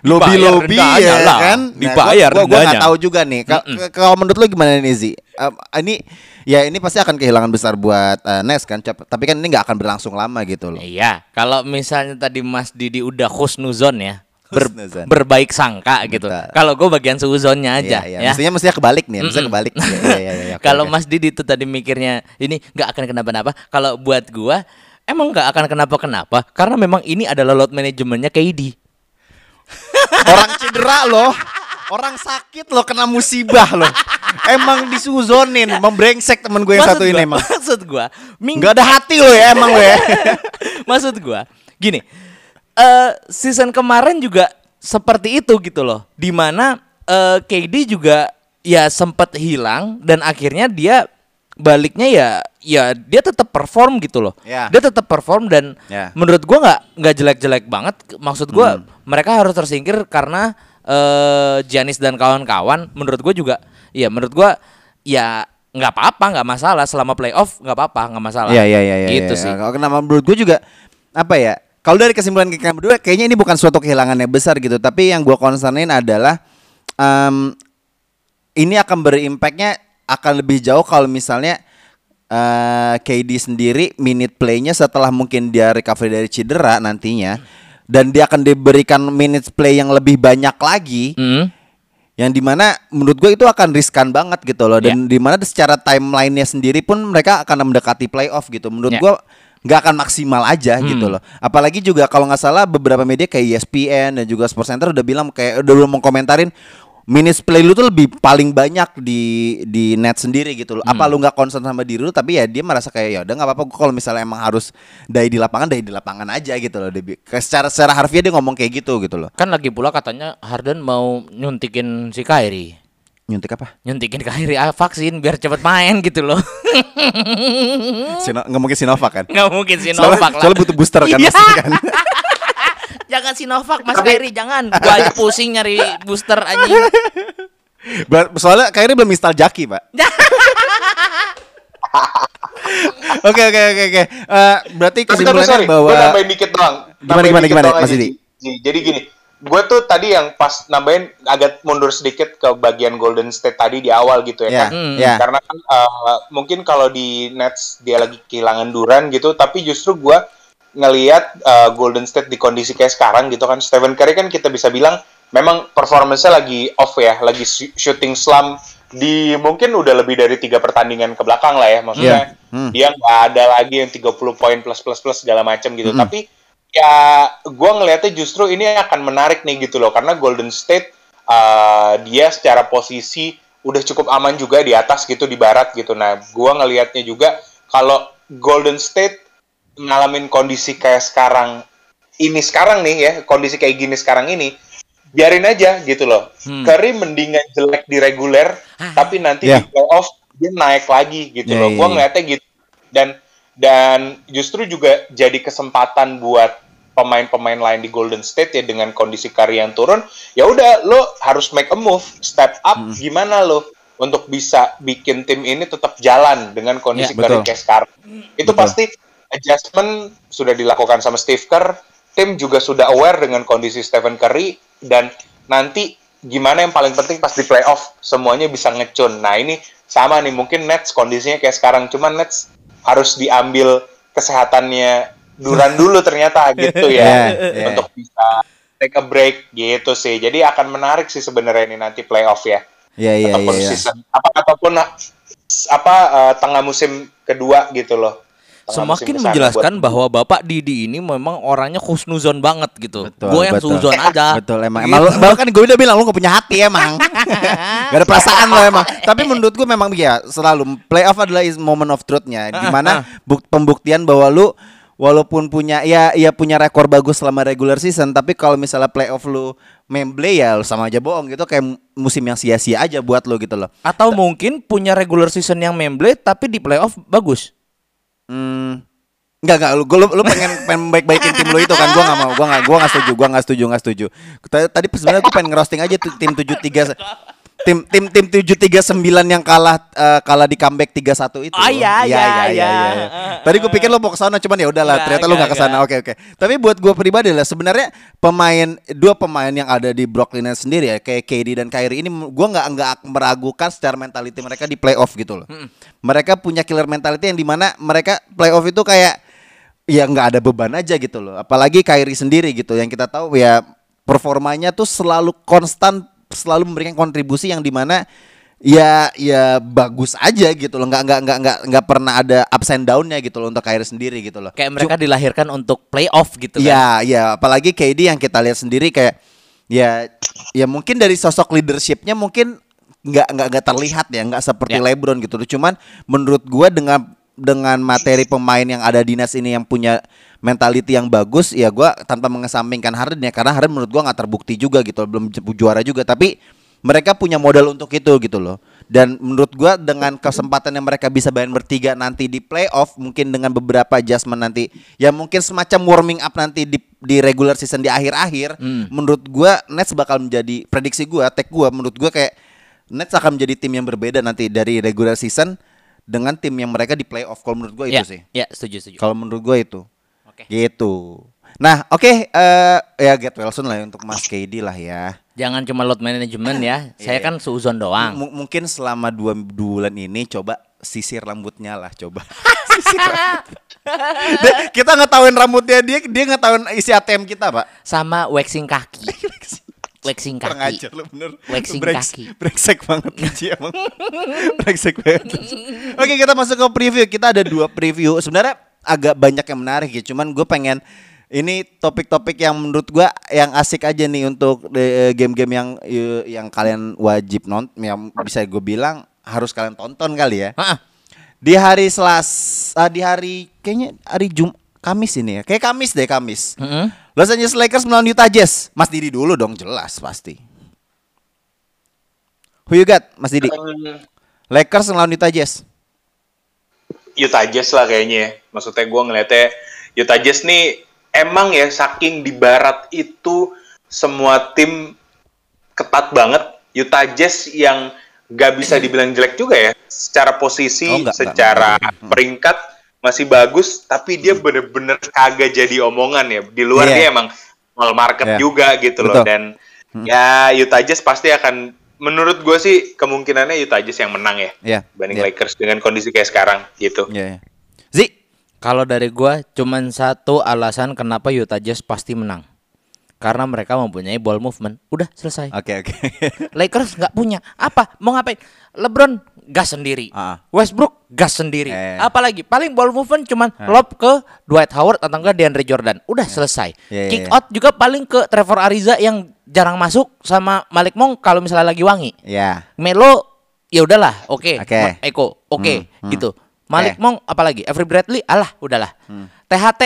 lobby Dibayar lobby ya lah. kan Dibayar gua, gua, gua nggak rendahnya. tahu juga nih Ka- Mm-mm. kalau menurut lu gimana nih Zi Um, ini ya ini pasti akan kehilangan besar buat uh, Nes kan tapi kan ini nggak akan berlangsung lama gitu loh Iya, kalau misalnya tadi Mas Didi udah husnuzon ya, ber- berbaik sangka gitu. Betul. Kalau gue bagian suzonnya aja Iya, iya. ya. mestinya mestinya kebalik nih mestinya kebalik Iya, iya, iya, iya, oke, Kalau oke. Mas Didi itu tadi mikirnya ini nggak akan kenapa-napa. Kalau buat gua emang nggak akan kenapa-kenapa karena memang ini adalah load manajemennya KD. orang cedera loh orang sakit loh kena musibah loh emang disuzonin membrengsek temen gue yang Maksud satu ini gua- emang Maksud gua, ming- nggak ada hati lo ya emang lo ya maksud gua gini. Eh season kemarin juga seperti itu gitu loh. Di mana eh, KD juga ya sempat hilang dan akhirnya dia baliknya ya ya dia tetap perform gitu loh. Ya. Dia tetap perform dan Ya. menurut gua nggak nggak jelek-jelek banget. Maksud gua mereka harus tersingkir karena eh Giannis dan kawan-kawan menurut gua juga ya menurut gua ya nggak apa-apa nggak masalah selama playoff nggak apa-apa nggak masalah. Iya iya iya. Gitu iya. sih. Kalau kenapa menurut gue juga apa ya? Kalau dari kesimpulan kita berdua, kayaknya ini bukan suatu kehilangan yang besar gitu. Tapi yang gue concernin adalah em, ini akan berimpactnya akan lebih jauh kalau misalnya eh, KD sendiri minute playnya setelah mungkin dia recovery dari cedera nantinya dan dia akan diberikan minutes play yang lebih banyak lagi Hmm. yang di mana menurut gue itu akan riskan banget gitu loh dan di mana secara timelinenya sendiri pun mereka akan mendekati playoff gitu menurut Ya. gue nggak akan maksimal aja gitu loh apalagi juga kalau nggak salah beberapa media kayak ESPN dan juga Sports Center udah bilang kayak udah mau komentarin minutes play lu tuh lebih paling banyak di di net sendiri gitu loh. Apa lu nggak concern sama diri lu tapi ya dia merasa kayak ya udah nggak apa-apa kalau misalnya emang harus dai di lapangan dai di lapangan aja gitu loh. Dia, secara secara harfiah dia ngomong kayak gitu gitu loh. Kan lagi pula katanya Harden mau nyuntikin si Kyrie. Nyuntik apa? Nyuntikin Kyrie ah, vaksin biar cepet main gitu loh. Sino, nggak mungkin Sinovac kan? Nggak mungkin Soalnya, Sinovac lah. soalnya butuh booster kan Iya. kan. Jangan Sinovac Mas Kyrie jangan. Gua aja pusing nyari booster anjing. Ber- Soalnya kayaknya belum install Jaki, Pak. Oke oke oke oke. Eh, berarti kesimpulannya bahwa gue nambahin dikit doang. Gimana, gimana, gimana, Mas Didi? Jadi gini, gue tuh tadi yang pas nambahin agak mundur sedikit ke bagian Golden State tadi di awal gitu ya ya kan. Hmm. ya Karena kan eh, mungkin kalau di Nets dia lagi kehilangan Duran gitu, tapi justru gue ngelihat eh, Golden State di kondisi kayak sekarang gitu kan. Stephen Curry kan kita bisa bilang memang performance-nya lagi off ya, lagi shooting slump di mungkin udah lebih dari tiga pertandingan ke belakang lah ya maksudnya Iya. Hmm. dia nggak ada lagi yang 30 poin plus plus plus segala macam gitu Hmm. tapi ya gue ngelihatnya justru ini akan menarik nih gitu loh karena Golden State uh, dia secara posisi udah cukup aman juga di atas gitu di barat gitu nah gue ngelihatnya juga kalau Golden State ngalamin kondisi kayak sekarang ini sekarang nih ya kondisi kayak gini sekarang ini biarin aja gitu loh Hmm. Curry mendingan jelek di reguler tapi nanti Yeah. di playoff dia naik lagi gitu Yeah, loh yeah, gue yeah. ngeliatnya gitu dan dan justru juga jadi kesempatan buat pemain-pemain lain di Golden State ya dengan kondisi Curry yang turun ya udah lo harus make a move step up Hmm. gimana lo untuk bisa bikin tim ini tetap jalan dengan kondisi Ya, betul. kayak sekarang itu Betul. pasti adjustment sudah dilakukan sama Steve Kerr tim juga sudah aware dengan kondisi Stephen Curry dan nanti gimana yang paling penting pas di playoff semuanya bisa ngecun nah ini sama nih mungkin Nets kondisinya kayak sekarang cuman Nets harus diambil kesehatannya Duran dulu ternyata gitu ya Yeah, yeah. untuk bisa take a break gitu sih jadi akan menarik sih sebenarnya ini nanti playoff ya ya ya ataupun ya, ya. season apa ataupun apa eh, tengah musim kedua gitu loh Tengah Semakin menjelaskan buat- bahwa Bapak Didi ini memang orangnya khusnuzon banget gitu. Betul, Gue yang betul. suzon aja. Betul emang. Gitu. Emang lu, emang kan gue udah bilang lu gak punya hati emang. gak ada perasaan lo emang. Tapi menurut gue memang ya selalu playoff adalah is moment of truthnya. Di mana buk, pembuktian bahwa lu walaupun punya ya ya punya rekor bagus selama regular season, tapi kalau misalnya playoff lu memble ya lu sama aja bohong gitu kayak musim yang sia-sia aja buat lu gitu loh. Atau mungkin punya regular season yang memble tapi di playoff bagus. Hmm. Enggak enggak lu lu, lu pengen pengen baik-baikin tim lu itu kan gua nggak mau gua nggak gua nggak setuju gua nggak setuju nggak setuju tadi, sebenarnya gua pengen ngerosting aja tim 73 tim tim tim 739 yang kalah eh, kalah di comeback 31 itu. Oh, iya, iya, iya. tadi gua pikir lu mau ke sana cuman ya udahlah Enggak, ternyata lu nggak ke sana. oke oke. Tapi buat gua pribadi lah sebenarnya pemain dua pemain yang ada di Brooklyn sendiri ya kayak KD dan Kyrie ini gua nggak nggak meragukan secara mentality mereka di playoff gitu loh. Mereka punya killer mentality yang di mana mereka playoff itu kayak ya nggak ada beban aja gitu loh. Apalagi Kyrie sendiri gitu yang kita tahu ya performanya tuh selalu konstan, selalu memberikan kontribusi yang di mana ya ya bagus aja gitu loh. Nggak nggak nggak nggak nggak pernah ada ups and downnya gitu loh untuk Kyrie sendiri gitu loh. Kayak mereka dilahirkan untuk playoff gitu kan. Ya, ya, apalagi KD yang kita lihat sendiri kayak ya ya mungkin dari sosok leadershipnya mungkin nggak nggak nggak terlihat ya, nggak seperti Ya. LeBron gitu. Cuman menurut gua dengan dengan materi pemain yang ada di Nets ini yang punya mentality yang bagus, ya gua tanpa mengesampingkan Harden ya karena Harden menurut gua nggak terbukti juga gitu, belum ju- juara juga. Tapi mereka punya modal untuk itu gitu loh. Dan menurut gua dengan kesempatan yang mereka bisa main bertiga nanti di playoff mungkin dengan beberapa adjustment nanti ya mungkin semacam warming up nanti di di regular season di akhir-akhir menurut gua Nets bakal menjadi prediksi gua, take gua menurut gua kayak Nets akan menjadi tim yang berbeda nanti dari regular season dengan tim yang mereka di playoff kalau menurut gua itu Ya, sih. ya setuju setuju. Kalau menurut gua itu. Oke. Gitu. Nah, oke eh ya get well soon lah ya untuk Mas KD lah ya. Jangan cuma load management ya. Saya kan seuzon doang. M- mungkin selama dua bulan ini coba sisir rambutnya lah coba. sisir rambut. Dia- kita ngetahuin rambutnya dia, dia ngetahuin isi ATM kita, Pak. Sama waxing kaki. waxing kaki. ajar lu bener. Waxing Breks- kaki. Brengsek banget Ci, emang. brengsek banget. Oke, kita masuk ke preview. Kita ada dua preview. Sebenarnya agak banyak yang menarik ya. Cuman gue pengen ini topik-topik yang menurut gua yang asik aja nih untuk eh, game-game yang eh, yang kalian wajib nonton yang bisa gue bilang harus kalian tonton kali ya. Hah, Di hari Selasa, di hari kayaknya hari Jum Kamis ini ya. Kayak Kamis deh, Kamis. Mm-mm. Los Angeles Lakers melawan Utah Jazz. Mas Didi dulu dong, jelas pasti. Who you got, Mas Didi? Lakers melawan Utah Jazz. Utah Jazz lah kayaknya ya. Maksudnya gue ngeliatnya Utah Jazz nih emang ya saking di barat itu semua tim ketat banget. Utah Jazz yang gak bisa dibilang jelek juga ya. Secara posisi, Oh, enggak, secara enggak, peringkat masih bagus. Tapi dia bener-bener kagak jadi omongan ya. Di luar Iya. dia emang small market Iya. juga gitu loh. Betul. Hmm. Dan ya Utah Jazz pasti akan menurut gue sih kemungkinannya Utah Jazz yang menang ya. Iya, Banding iya. Lakers dengan kondisi kayak sekarang gitu. Ya. ya. Zi, Kalau dari gua cuman satu alasan kenapa Utah Jazz pasti menang. Karena mereka mempunyai ball movement. Udah selesai. oke oke. Lakers nggak punya. Apa? Mau ngapain? LeBron gas sendiri. Ah. Westbrook gas sendiri. Eh. Apalagi paling ball movement cuman lob ke Dwight Howard atau enggak DeAndre Jordan. Udah selesai. Ya, ya, Kick ya. out juga paling ke Trevor Ariza yang jarang masuk sama Malik Monk kalau misalnya lagi wangi. ya. Melo ya udahlah, oke. Oke. Ma- Eko, oke, Hmm, hmm. gitu. Malik Oke. Monk apalagi? Avery Bradley, alah, udahlah. Hmm. THT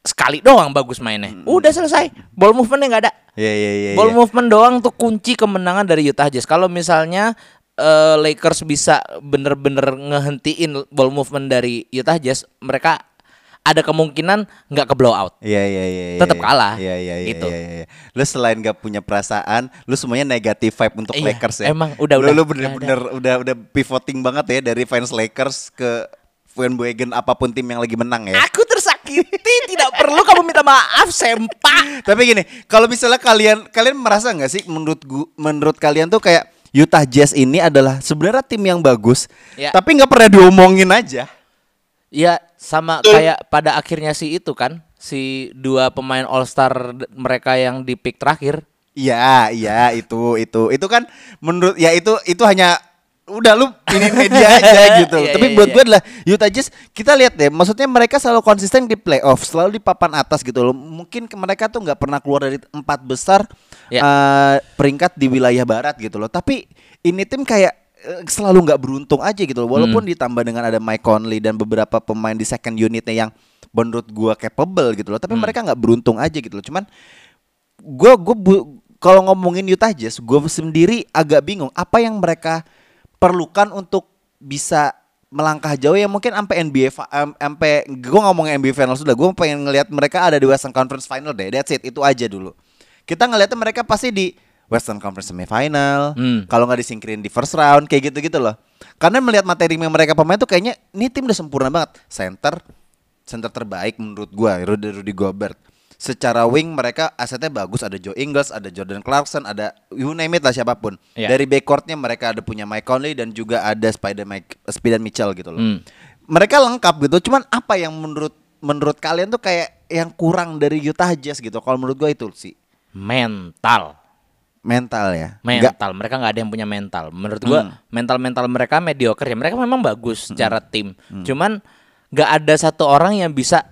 sekali doang bagus mainnya. Udah selesai. Ball movementnya nggak ada. Ya ya ya. Ball ya. movement doang tuh kunci kemenangan dari Utah Jazz. Kalau misalnya eh, Lakers bisa bener-bener ngehentiin ball movement dari Utah Jazz, mereka ada kemungkinan nggak ke blowout. Iya iya iya. iya, Tetep iya. kalah. Iya iya iya. Gitu. iya, iya. Lu selain gak punya perasaan, lu semuanya negatif vibe untuk Iya, Lakers ya. emang, udah, Lu, udah. lu bener-bener udah udah pivoting banget ya dari fans Lakers ke bandwagon apa pun tim yang lagi menang ya. Aku tersakiti, tidak perlu kamu minta maaf, sempak. Tapi gini, kalau misalnya kalian kalian merasa nggak sih menurut gua, menurut kalian tuh kayak Utah Jazz ini adalah sebenarnya tim yang bagus, Ya. tapi nggak pernah diomongin aja. Ya sama kayak pada akhirnya si itu kan si dua pemain All Star mereka yang di pick terakhir. Iya, iya itu itu itu kan menurut ya itu itu hanya udah lu ini media aja gitu. Iya, Tapi iya, buat iya. gue adalah Utah Jazz kita lihat deh, maksudnya mereka selalu konsisten di playoff, selalu di papan atas gitu loh. Mungkin mereka tuh nggak pernah keluar dari empat besar Ya. eh, peringkat di wilayah barat gitu loh. Tapi ini tim kayak eh, selalu nggak beruntung aja gitu loh. Walaupun Hmm. ditambah dengan ada Mike Conley dan beberapa pemain di second unitnya yang menurut gua capable gitu loh. Tapi Hmm. mereka nggak beruntung aja gitu loh. Cuman gue gue kalau ngomongin Utah Jazz, gue sendiri agak bingung apa yang mereka perlukan untuk bisa melangkah jauh ya. Mungkin sampai NBA sampai gue ngomongin NBA Finals sudah gue pengen ngelihat mereka ada di Western Conference Final deh. That's it itu aja dulu. Kita ngelihatnya mereka pasti di Western Conference Semifinal Hmm. kalau nggak disingkirin di first round kayak gitu gitu loh. Karena melihat materi yang mereka pemain tuh kayaknya ini tim udah sempurna banget. Center center terbaik menurut gua Rudy Rudy Gobert secara wing mereka asetnya bagus ada Joe Ingles ada Jordan Clarkson ada you name it lah siapa pun Iya. dari backcourtnya mereka ada punya Mike Conley dan juga ada Spider Mike Spider Mitchell gitu loh Hmm. mereka lengkap gitu cuman apa yang menurut menurut kalian tuh kayak yang kurang dari Utah Jazz gitu kalau menurut gua itu sih Mental. mental ya Mental, mereka nggak ada yang punya mental. Menurut gua Hmm. mental-mental mereka mediocre ya. Mereka memang bagus secara tim. Cuman nggak ada satu orang yang bisa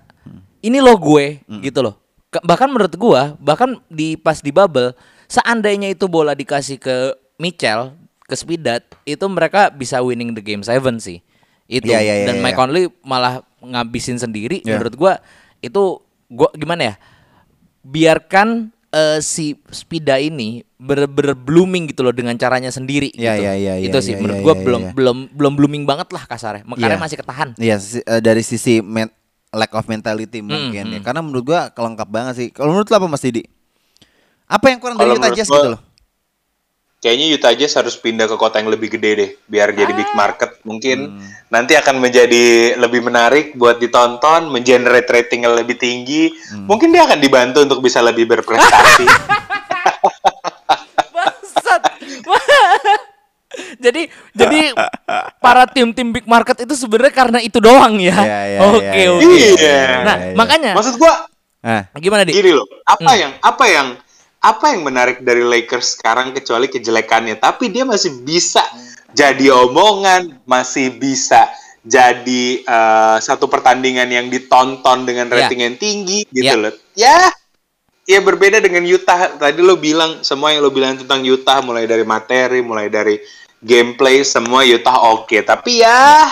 ini loh gue gitu loh. Bahkan menurut gua, bahkan di pas di bubble, seandainya itu bola dikasih ke Mitchell, ke Spidat, itu mereka bisa winning the game seven sih. Itu Iya, iya, iya, dan iya. Mike Conley malah ngabisin sendiri. Iya. Menurut gua itu gua gimana ya? biarkan eh, si Spida ini bener-bener blooming gitu loh dengan caranya sendiri Iya, gitu. iya, iya, Itu iya, sih iya, menurut iya, gua iya, belum iya. belum belum blooming banget lah kasarnya. Makanya Iya. masih ketahan. Iya, si- eh, dari sisi men- lack of mentality mungkin ya. mm. Karena menurut gua kelengkap banget sih. Kalau menurut lo apa Mas Didi? Apa yang kurang dari Kalau Utah Jazz gua- gitu loh? Kayaknya Utah Jazz harus pindah ke kota yang lebih gede deh, biar jadi big Ah. market. Mungkin Hmm. nanti akan menjadi lebih menarik buat ditonton, mengenerate rating yang lebih tinggi. Hmm. Mungkin dia akan dibantu untuk bisa lebih berprestasi. Bangsat. jadi jadi para tim-tim big market itu sebenarnya karena itu doang ya. Iya, iya, Oke, iya, oke. iya, iya, Nah, iya, iya. makanya Maksud gua Ah, gimana di? gini loh, apa Hmm. yang apa yang apa yang menarik dari Lakers sekarang kecuali kejelekannya, tapi dia masih bisa jadi omongan, masih bisa jadi eh, satu pertandingan yang ditonton dengan rating yang tinggi gitu Ya. loh. Ya, ya berbeda dengan Utah. Tadi lo bilang semua yang lo bilang tentang Utah mulai dari materi, mulai dari gameplay, semua Utah oke. Tapi ya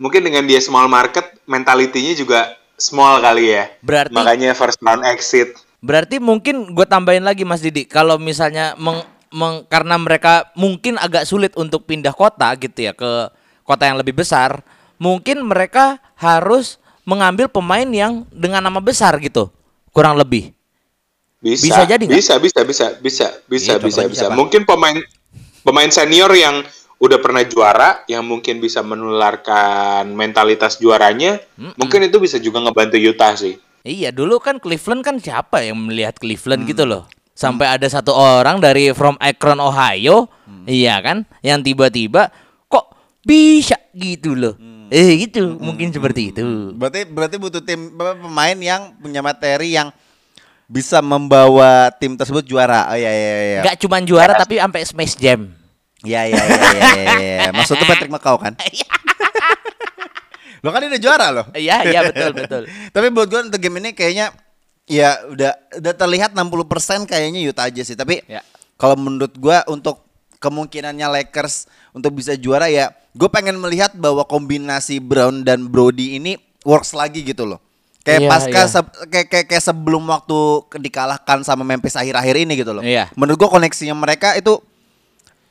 mungkin dengan dia small market, mentalitinya juga small kali ya. Berarti- makanya first round exit. Berarti mungkin gue tambahin lagi Mas Didi, kalau misalnya meng, meng- karena mereka mungkin agak sulit untuk pindah kota gitu ya ke kota yang lebih besar, mungkin mereka harus mengambil pemain yang dengan nama besar gitu, kurang lebih. Bisa, Bisa jadi? Bisa, bisa, bisa, bisa, bisa, Iya, bisa, bisa. Mungkin pemain pemain senior yang udah pernah juara, yang mungkin bisa menularkan mentalitas juaranya, mungkin itu bisa juga ngebantu Utah sih. Iya dulu kan Cleveland kan siapa yang melihat Cleveland Hmm. gitu loh. Sampai ada satu orang dari from Akron Ohio, Hmm. iya kan, yang tiba-tiba kok bisa gitu loh. Hmm. Eh gitu, mungkin seperti itu. Berarti berarti butuh tim pemain yang punya materi yang bisa membawa tim tersebut juara. Oh iya iya iya. Gak cuman juara tapi sampai Smash Jam. Iya iya iya iya. iya, iya. Maksudnya Patrick McCaw kan? Lo kan udah juara loh. Iya iya betul betul. Tapi buat gue untuk game ini kayaknya ya udah udah terlihat 60% kayaknya Utah aja sih. Tapi Ya. kalau menurut gua untuk kemungkinannya Lakers untuk bisa juara ya, gue pengen melihat bahwa kombinasi Brown dan Brody ini works lagi gitu loh. Kayak Iya, pasca iya. se- kayak, kayak kayak sebelum waktu dikalahkan sama Memphis akhir-akhir ini gitu loh. Iya. Menurut gua koneksinya mereka itu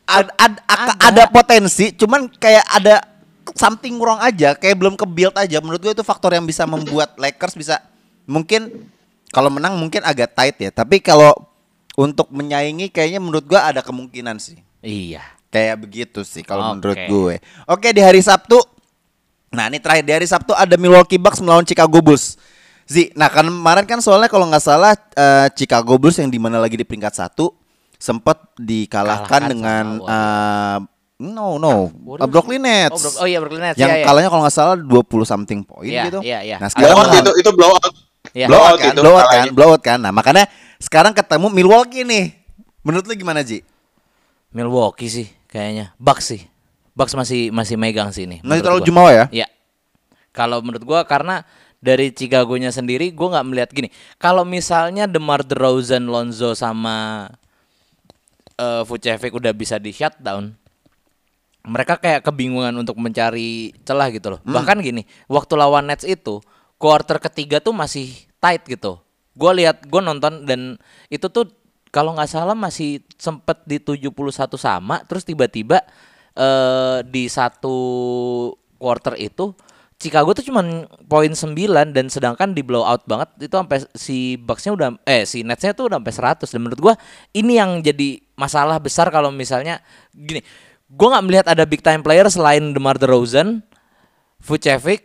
ad- ad- Ada. ada potensi, cuman kayak ada something wrong aja, kayak belum ke build aja. Menurut gue itu faktor yang bisa membuat Lakers bisa mungkin kalau menang mungkin agak tight ya, tapi kalau untuk menyaingi kayaknya menurut gua ada kemungkinan sih. Iya. Kayak begitu sih kalau Oke. menurut gue. Oke di hari Sabtu. Nah ini terakhir di hari Sabtu ada Milwaukee Bucks melawan Chicago Bulls. Zi, nah kan kemarin kan soalnya kalau nggak salah eh, Chicago Bulls yang di mana lagi di peringkat satu sempat dikalahkan Kalahkan dengan eh, no no eh, Brooklyn Nets. Oh, Brook- oh iya Brooklyn Nets. yang iya, iya. kalahnya kalau nggak salah 20 something poin Iya, gitu. iya, iya. Nah sekarang Blowout itu itu blowout. Iya. blowout Blowout kan, itu blowout kan, blowout kan. Nah makanya sekarang ketemu Milwaukee nih. Menurut lu gimana Ji? Milwaukee sih kayaknya. Bucks sih. Bucks masih masih megang sih ini. Masih terlalu gua. jumawa ya? Iya. Kalau menurut gua karena dari Chicago-nya sendiri gua nggak melihat gini. Kalau misalnya DeMar DeRozan, Lonzo sama eh Vucevic udah bisa di shutdown, mereka kayak kebingungan untuk mencari celah gitu loh. Bahkan gini, waktu lawan Nets itu quarter ketiga tuh masih tight gitu. Gue lihat, gue nonton dan itu tuh kalau nggak salah masih sempet di 71 sama, terus tiba-tiba eh di satu quarter itu Chicago tuh cuman poin 9 dan sedangkan di blowout banget itu sampai si Bucks-nya udah eh si Nets-nya tuh udah sampai 100 dan menurut gua ini yang jadi masalah besar kalau misalnya gini gua nggak melihat ada big time player selain DeMar DeRozan, Vucevic,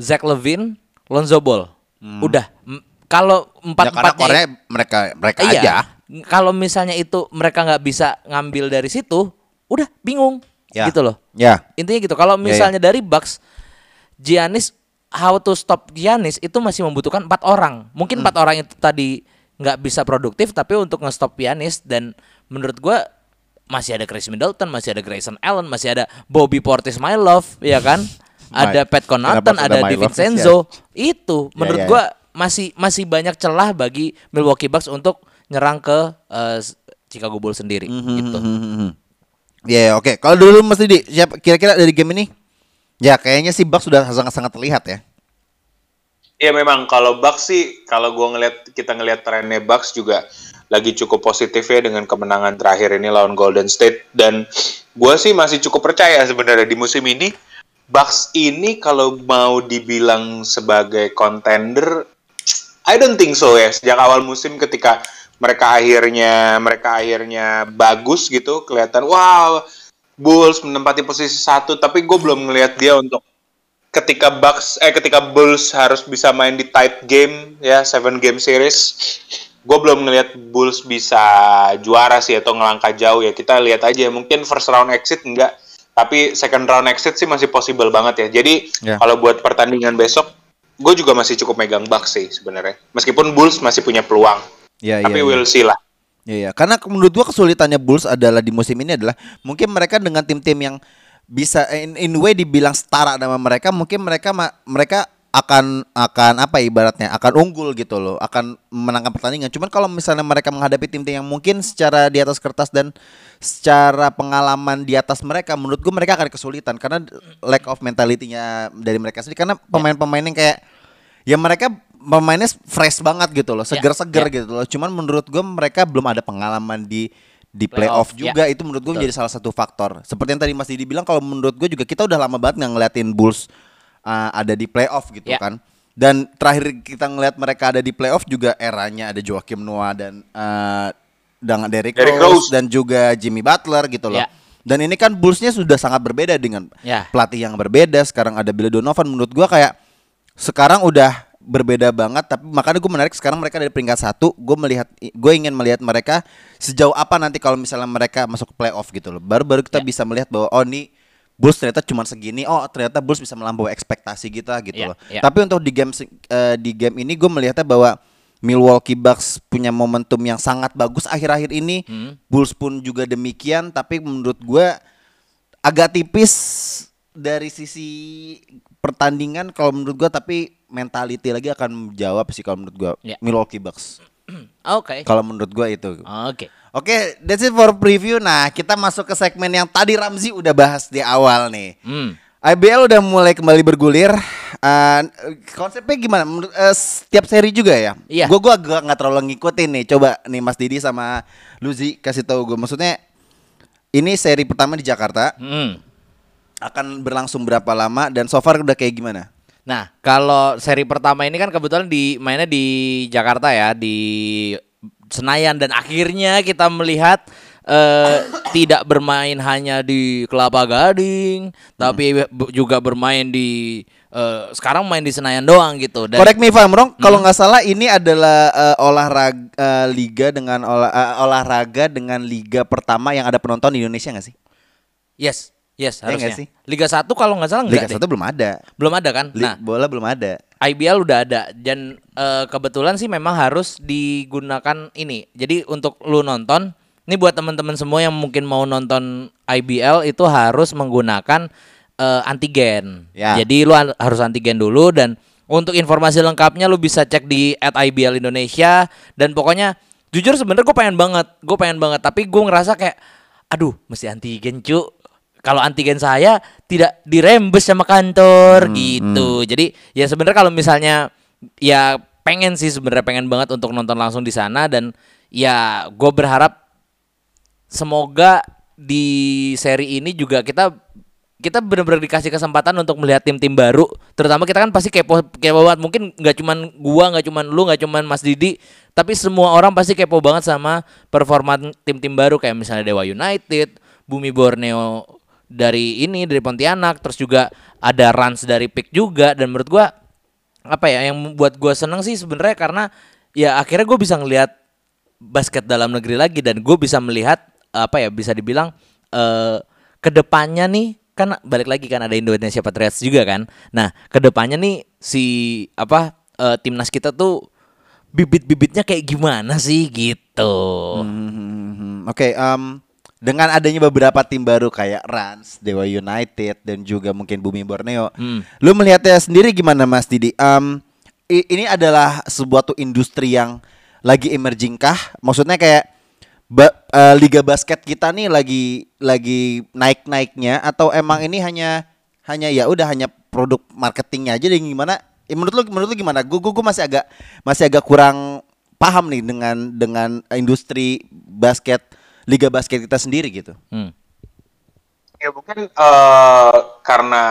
Zach Levine, Lonzo Ball. Udah M- kalau empat Hmm. ya empatnya mereka mereka Iya. aja. Kalau misalnya itu mereka nggak bisa ngambil dari situ, udah bingung Ya. gitu loh. Ya. Intinya gitu. Kalau Ya, misalnya dari Bucks, Giannis how to stop Giannis itu masih membutuhkan empat orang. Mungkin Hmm. empat orang itu tadi nggak bisa produktif, tapi untuk nge-stop Giannis dan menurut gua masih ada Chris Middleton, masih ada Grayson Allen, masih ada Bobby Portis My Love, ya kan? ada Pat Connaughton, ada My Love? DiVincenzo. Itu Ya, menurut ya, gua masih masih banyak celah bagi Milwaukee Bucks untuk nyerang ke eh, Chicago Bulls sendiri gitu. Ya oke. Kalau dulu Mas Didi, siapa kira-kira dari game ini? Ya kayaknya si Bucks sudah sangat-sangat terlihat ya. Ya memang kalau Bucks sih kalau gua ngelihat kita ngelihat trennya Bucks juga lagi cukup positif ya dengan kemenangan terakhir ini lawan Golden State dan gua sih masih cukup percaya sebenarnya di musim ini Bucks ini kalau mau dibilang sebagai contender I don't think so ya sejak awal musim ketika mereka akhirnya mereka akhirnya bagus gitu kelihatan wow Bulls menempati posisi satu. Tapi gue belum ngelihat dia untuk ketika Bucks eh ketika Bulls harus bisa main di tight game ya seven game series. Gue belum ngelihat Bulls bisa juara sih atau ngelangkah jauh ya. Kita lihat aja mungkin first round exit enggak tapi second round exit sih masih possible banget ya. Jadi Ya. kalau buat pertandingan besok gue juga masih cukup megang Bucks sih sebenarnya. Meskipun Bulls masih punya peluang Ya, tapi iya, we'll see lah Iya, iya. karena menurut gua kesulitannya Bulls adalah di musim ini adalah mungkin mereka dengan tim-tim yang bisa in, in way dibilang setara sama mereka, mungkin mereka ma- mereka akan akan apa ya ibaratnya akan unggul gitu loh, akan menangkan pertandingan. Cuman kalau misalnya mereka menghadapi tim-tim yang mungkin secara di atas kertas dan secara pengalaman di atas mereka, menurut gua mereka akan kesulitan karena lack of mentality-nya dari mereka sendiri karena pemain-pemain yang kayak ya mereka pemainnya fresh banget gitu loh, seger-seger ya. gitu loh. Cuman menurut gue mereka belum ada pengalaman di di playoff, Playoff, juga itu menurut gue menjadi salah satu faktor. Seperti yang tadi Mas Didi bilang kalau menurut gue juga kita udah lama banget nggak ngeliatin Bulls uh, ada di playoff gitu Ya. kan. Dan terakhir kita ngeliat mereka ada di playoff juga eranya ada Joakim Noah dan uh, dengan Derrick, Derrick Rose, Rose. dan juga Jimmy Butler gitu loh. Ya. Dan ini kan Bullsnya sudah sangat berbeda dengan Ya. pelatih yang berbeda. Sekarang ada Billy Donovan. Menurut gua kayak sekarang udah berbeda banget. Tapi makanya gue menarik sekarang mereka dari peringkat satu. Gue melihat, gue ingin melihat mereka sejauh apa nanti kalau misalnya mereka masuk playoff gitu loh. Baru-baru kita Ya. bisa melihat bahwa oh nih Bulls ternyata cuma segini. Oh ternyata Bulls bisa melampaui ekspektasi kita gitu Ya, loh. ya. Tapi untuk di game eh, di game ini gue melihatnya bahwa Milwaukee Bucks punya momentum yang sangat bagus akhir-akhir ini. Hmm. Bulls pun juga demikian. Tapi menurut gue agak tipis dari sisi pertandingan kalau menurut gua tapi mentality lagi akan menjawab sih kalau menurut gua Ya. Milwaukee Bucks. Oke. Kalau menurut gua itu. Oke. Oke, that's it for preview. Nah, kita masuk ke segmen yang tadi Ramzi udah bahas di awal nih. Hmm. IBL udah mulai kembali bergulir. Eh, konsepnya gimana? Menurut eh, setiap seri juga ya? Iya. Gue gua agak nggak terlalu ngikutin nih. Coba nih Mas Didi sama Luzi kasih tahu gue. Maksudnya ini seri pertama di Jakarta Hmm. Akan berlangsung berapa lama dan so far udah kayak gimana? Nah, kalau seri pertama ini kan kebetulan di mainnya di Jakarta ya, di Senayan dan akhirnya kita melihat eh, tidak bermain hanya di Kelapa Gading, tapi bu- juga bermain di eh, sekarang main di Senayan doang gitu. Dan Correct me if I'm wrong, kalau nggak salah ini adalah eh, olahraga eh, liga dengan olah, eh, olahraga dengan liga pertama yang ada penonton di Indonesia nggak sih? yes, yes nggak harusnya. sih? Liga 1 kalau nggak salah Liga enggak deh. satu belum ada. Belum ada kan? Nah, bola belum ada. IBL udah ada dan eh, kebetulan sih memang harus digunakan ini. Jadi untuk lu nonton, ini buat teman-teman semua yang mungkin mau nonton IBL itu harus menggunakan eh, antigen. Ya. Jadi lu an- harus antigen dulu dan untuk informasi lengkapnya lu bisa cek di @IBL Indonesia dan pokoknya jujur sebenarnya gue pengen banget, gue pengen banget tapi gue ngerasa kayak aduh mesti antigen cu kalau antigen saya tidak dirembes sama kantor gitu. Jadi ya sebenarnya kalau misalnya ya pengen sih sebenarnya pengen banget untuk nonton langsung di sana dan ya gue berharap semoga di seri ini juga kita kita benar-benar dikasih kesempatan untuk melihat tim-tim baru. Terutama kita kan pasti kepo kepo banget. Mungkin nggak cuman gua nggak cuman lu nggak cuman Mas Didi tapi semua orang pasti kepo banget sama performa tim-tim baru. Kayak misalnya Dewa United Bumi Borneo dari ini dari Pontianak terus juga ada Rans dari Pick juga dan menurut gua apa ya yang membuat gua seneng sih sebenarnya karena ya akhirnya gue bisa ngelihat basket dalam negeri lagi dan gue bisa melihat apa ya bisa dibilang eh ke depannya nih kan balik lagi kan ada Indonesia Patriots juga kan. Nah ke depannya nih si apa eh, timnas kita tuh bibit-bibitnya kayak gimana sih gitu. Hmm, Oke, em, dengan adanya beberapa tim baru kayak Rans, Dewa United dan juga mungkin Bumi Borneo, Hmm. lu melihatnya sendiri gimana Mas Didi? I- ini adalah sebuah tuh industri yang lagi emerging kah? Maksudnya kayak ba- eh, liga basket kita nih lagi lagi naik-naiknya atau emang ini hanya hanya ya udah hanya produk marketingnya aja dan gimana Ya, menurut lu menurut lu gimana? Gue gue masih agak masih agak kurang paham nih dengan dengan industri basket liga basket kita sendiri gitu. Hmm. Ya mungkin eh, karena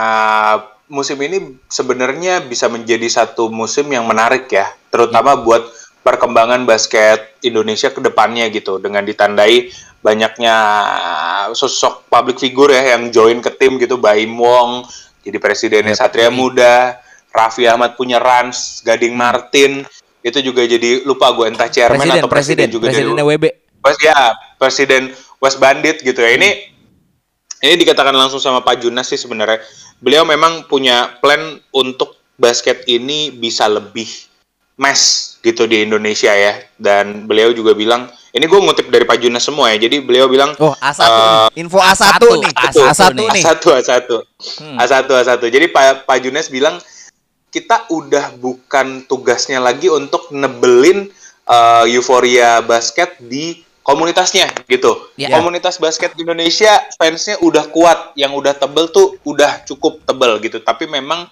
musim ini sebenarnya bisa menjadi satu musim yang menarik ya, terutama buat perkembangan basket Indonesia ke depannya gitu dengan ditandai banyaknya sosok public figure ya yang join ke tim gitu Baim Wong jadi presidennya Satria Muda, Raffi Ahmad punya Rans, Gading Martin itu juga jadi lupa gue entah chairman Presiden, atau presiden, presiden, juga presidennya dari WB. Ya presiden West Bandit gitu ya. Ini ini dikatakan langsung sama Pak Junas sih sebenarnya. Beliau memang punya plan untuk basket ini bisa lebih mass gitu di Indonesia ya. Dan beliau juga bilang, ini gue ngutip dari Pak Junas semua ya. Jadi beliau bilang Oh, A1 eh, nih. Info A1, A1 nih. A1 A1 nih. nih. A1 A1 A1 A1 jadi Pak Pak Junes bilang kita udah bukan tugasnya lagi untuk nebelin uh, euforia basket di komunitasnya gitu. Ya. komunitas basket di Indonesia fansnya udah kuat yang udah tebel tuh udah cukup tebel gitu. Tapi memang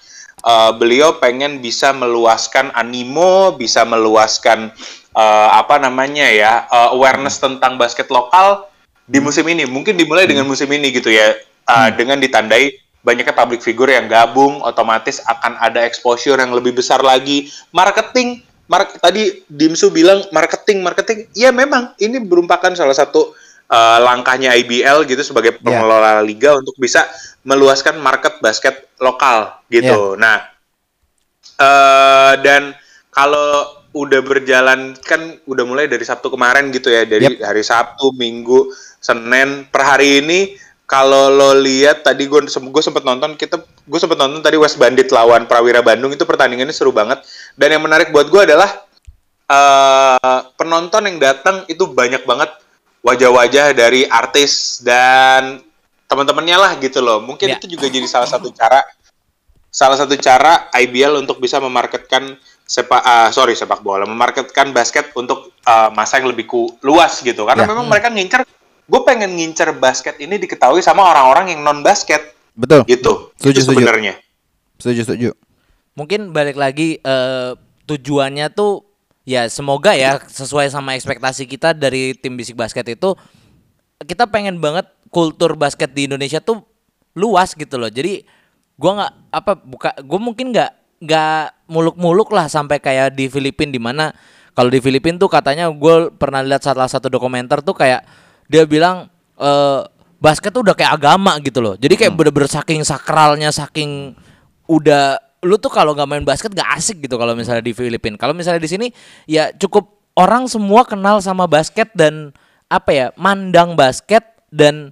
uh, beliau pengen bisa meluaskan animo bisa meluaskan uh, apa namanya ya uh, awareness tentang basket lokal di musim ini. Mungkin dimulai dengan musim ini gitu ya. Uh, dengan ditandai banyaknya public figure yang gabung otomatis akan ada exposure yang lebih besar lagi. Marketing mark tadi Dimsu bilang marketing marketing. Ya memang. Ini merupakan salah satu uh, langkahnya IBL gitu sebagai pengelola liga untuk bisa meluaskan market basket lokal gitu. Nah eh dan kalau udah berjalan kan udah mulai dari Sabtu kemarin gitu ya dari hari Sabtu Minggu Senin per hari ini kalau lo lihat tadi gue gue sempet nonton kita gue sempet nonton tadi West Bandit lawan Prawira Bandung itu pertandingannya seru banget dan yang menarik buat gue adalah eh penonton yang datang itu banyak banget wajah-wajah dari artis dan teman-temannya lah gitu loh mungkin Ya. itu juga jadi salah satu cara salah satu cara IBL untuk bisa memarketkan sepak ah, sorry sepak bola memarketkan basket untuk ah, masa yang lebih ku- luas gitu karena Ya. memang mereka ngincer gue pengen ngincer basket ini diketahui sama orang-orang yang non basket Betul. gitu Setuju, itu setuju. sebenarnya Setuju, setuju. Mungkin balik lagi eh, tujuannya tuh ya semoga ya sesuai sama ekspektasi kita dari tim bisik basket itu kita pengen banget kultur basket di Indonesia tuh luas gitu loh. Jadi gua nggak apa buka gue mungkin nggak nggak muluk-muluk lah sampai kayak di Filipina di mana kalau di Filipina tuh katanya gue pernah lihat salah satu dokumenter tuh kayak dia bilang eh basket tuh udah kayak agama gitu loh. Jadi kayak bener-bener saking sakralnya, saking udah lu tuh kalau nggak main basket nggak asik gitu kalau misalnya di Filipina. Kalau misalnya di sini ya cukup orang semua kenal sama basket dan apa ya mandang basket dan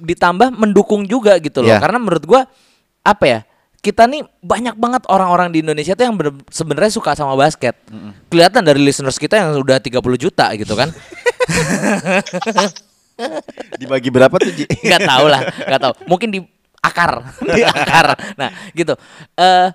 ditambah mendukung juga gitu loh. Ya. Karena menurut gua apa ya kita nih banyak banget orang-orang di Indonesia tuh yang sebenarnya suka sama basket. Kelihatan dari listeners kita yang udah 30 juta gitu kan. Dibagi berapa tuh, Ji? nggak tahu lah nggak tahu mungkin di akar di akar nah gitu eh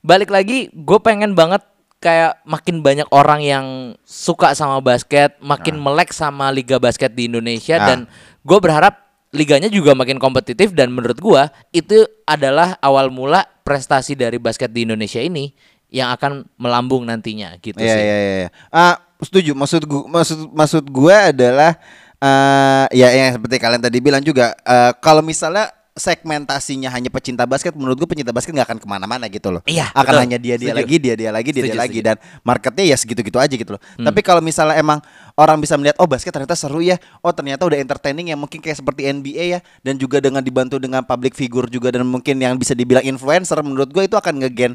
balik lagi gue pengen banget kayak makin banyak orang yang suka sama basket makin melek sama liga basket di Indonesia Ah. dan gue berharap liganya juga makin kompetitif dan menurut gue itu adalah awal mula prestasi dari basket di Indonesia ini yang akan melambung nantinya gitu Iya sih iya iya. iya. Ah, setuju. Maksud gua maksud maksud gua adalah eh ya yang seperti kalian tadi bilang juga eh, kalau misalnya segmentasinya hanya pecinta basket menurut gue pecinta basket nggak akan ke mana-mana gitu loh Iya, akan betul. hanya dia dia Setuju. lagi dia dia lagi dia dia Setuju, lagi setuju. dan marketnya ya segitu-gitu aja gitu loh Hmm. tapi kalau misalnya emang orang bisa melihat oh basket ternyata seru ya oh ternyata udah entertaining ya mungkin kayak seperti NBA ya dan juga dengan dibantu dengan public figure juga dan mungkin yang bisa dibilang influencer menurut gue itu akan ngegen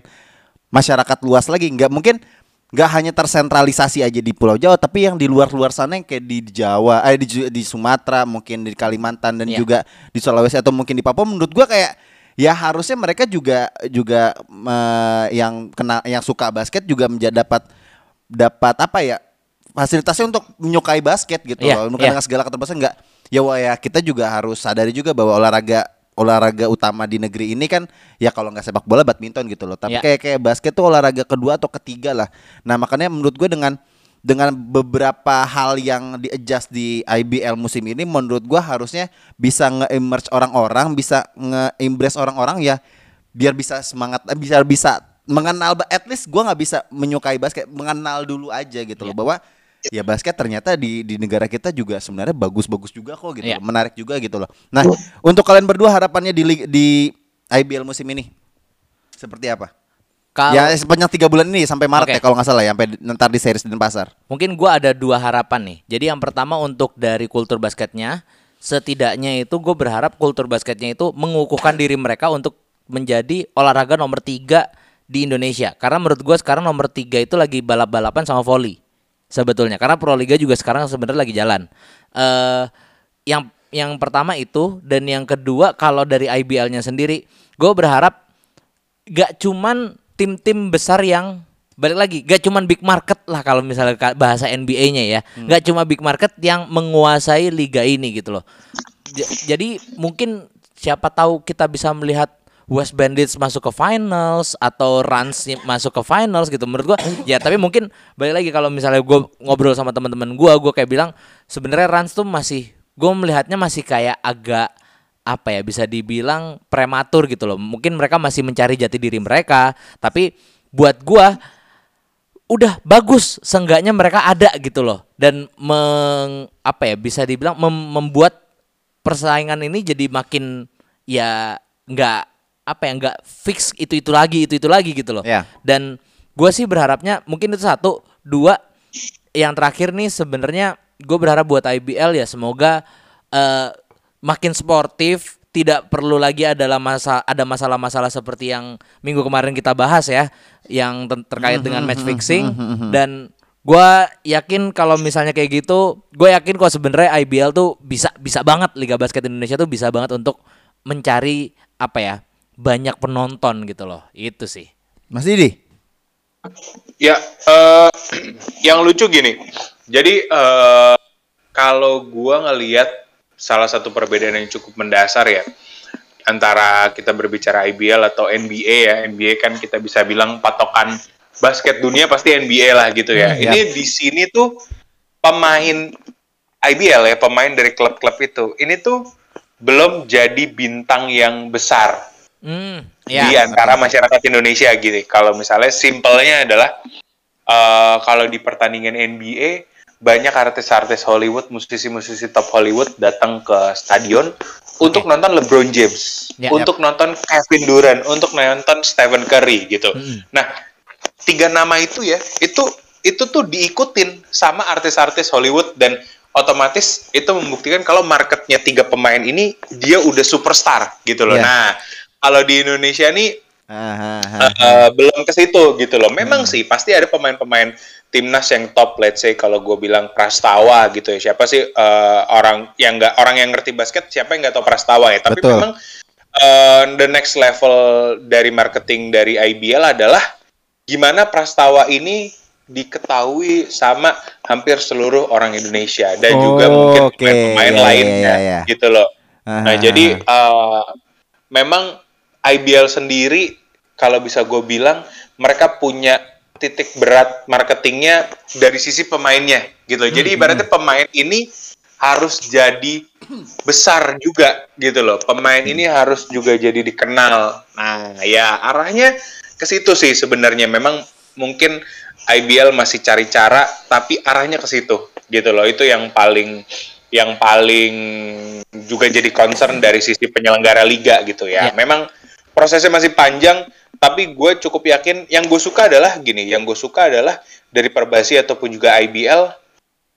masyarakat luas lagi nggak mungkin nggak hanya tersentralisasi aja di Pulau Jawa tapi yang di luar-luar sana yang kayak di Jawa eh di, di Sumatera mungkin di Kalimantan dan Iya. juga di Sulawesi atau mungkin di Papua menurut gua kayak ya harusnya mereka juga juga eh, yang kena yang suka basket juga menjadi dapat dapat apa ya fasilitasnya untuk menyukai basket gitu Iya, loh bukan iya. dengan segala keterbatasan nggak ya wah ya kita juga harus sadari juga bahwa olahraga olahraga utama di negeri ini kan ya kalau nggak sepak bola badminton gitu loh. Tapi Iya. kayak kayak basket tuh olahraga kedua atau ketiga lah. Nah makanya menurut gue dengan dengan beberapa hal yang di adjust di IBL musim ini menurut gua harusnya bisa nge-emerge orang-orang bisa nge-embrace orang-orang ya biar bisa semangat eh, bisa bisa mengenal at least gua nggak bisa menyukai basket mengenal dulu aja gitu loh. Bahwa ya basket ternyata di di negara kita juga sebenarnya bagus-bagus juga kok gitu Iya. loh, menarik juga gitu loh nah untuk kalian berdua harapannya di di IBL musim ini seperti apa Kalau ya sepanjang tiga bulan ini sampai Maret Oke. ya kalau nggak salah ya sampai di- ntar di series Denpasar Mungkin gua ada dua harapan nih. Jadi yang pertama untuk dari kultur basketnya, setidaknya itu gue berharap kultur basketnya itu mengukuhkan diri mereka untuk menjadi olahraga nomor tiga di Indonesia. Karena menurut gua sekarang nomor tiga itu lagi balap-balapan sama volley sebetulnya. Karena Pro Liga juga sekarang sebenarnya lagi jalan. eh yang yang pertama itu dan yang kedua kalau dari IBL-nya sendiri, gue berharap gak cuman tim-tim besar yang balik lagi gak cuman big market lah kalau misalnya bahasa NBA-nya ya gak cuma big market yang menguasai liga ini gitu loh J- jadi mungkin siapa tahu kita bisa melihat West Bandits masuk ke finals atau Rans masuk ke finals gitu menurut gua ya tapi mungkin balik lagi kalau misalnya gue ngobrol sama teman-teman gua gua kayak bilang sebenarnya Rans tuh masih gue melihatnya masih kayak agak apa ya bisa dibilang prematur gitu loh. Mungkin mereka masih mencari jati diri mereka, tapi buat gua udah bagus seenggaknya mereka ada gitu loh dan meng apa ya bisa dibilang mem- membuat persaingan ini jadi makin ya nggak apa ya nggak fix itu itu lagi itu itu lagi gitu loh. Ya. dan gua sih berharapnya mungkin itu satu. Dua yang terakhir nih sebenarnya gue berharap buat IBL ya semoga eh, makin sportif tidak perlu lagi adalah masa ada masalah-masalah seperti yang minggu kemarin kita bahas ya yang ter- terkait dengan match fixing. Dan gua yakin kalau misalnya kayak gitu gue yakin kok sebenarnya IBL tuh bisa bisa banget Liga Basket Indonesia tuh bisa banget untuk mencari apa ya banyak penonton gitu loh itu sih Mas Didi Ya, eh, yang lucu gini. Jadi eh, kalau gua ngelihat salah satu perbedaan yang cukup mendasar ya antara kita berbicara IBL atau NBA ya. NBA kan kita bisa bilang patokan basket dunia pasti NBA lah gitu ya. Hmm, ya. Ini di sini tuh pemain IBL ya, pemain dari klub-klub itu. Ini tuh belum jadi bintang yang besar hmm di ya antara masyarakat Indonesia gitu. Kalau misalnya simpelnya adalah eh, kalau di pertandingan NBA banyak artis-artis Hollywood, musisi-musisi top Hollywood datang ke stadion untuk nonton LeBron James, Ya. untuk nonton Kevin Durant, untuk nonton Stephen Curry gitu. Nah, tiga nama itu ya, itu itu tuh diikutin sama artis-artis Hollywood dan otomatis itu membuktikan kalau marketnya tiga pemain ini dia udah superstar gitu loh. Iya. Nah, kalau di Indonesia nih Ah, ah, ah. eh, eh, belum ke situ gitu loh. Memang sih pasti ada pemain-pemain timnas yang top. Let's say kalau gue bilang Prastawa gitu ya. Siapa sih eh, orang yang nggak orang yang ngerti basket? Siapa yang nggak tahu Prastawa ya? Tapi Betul. memang eh, the next level dari marketing dari IBL adalah gimana Prastawa ini diketahui sama hampir seluruh orang Indonesia dan juga Oh, mungkin oke. pemain-pemain Ya, ya, lainnya ya, ya. gitu loh. Ah, Nah, ah, jadi ah. eh, memang IBL sendiri kalau bisa gue bilang mereka punya titik berat marketingnya dari sisi pemainnya gitu. Hmm, Jadi ibaratnya pemain ini harus jadi besar juga gitu loh. Pemain ini harus juga jadi dikenal. Nah, ya arahnya ke situ sih sebenarnya. Memang mungkin IBL masih cari cara tapi arahnya ke situ gitu loh. Itu yang paling yang paling juga jadi concern dari sisi penyelenggara liga gitu ya. Ya. Memang prosesnya masih panjang, tapi gue cukup yakin yang gue suka adalah gini, yang gue suka adalah dari Perbasi ataupun juga IBL,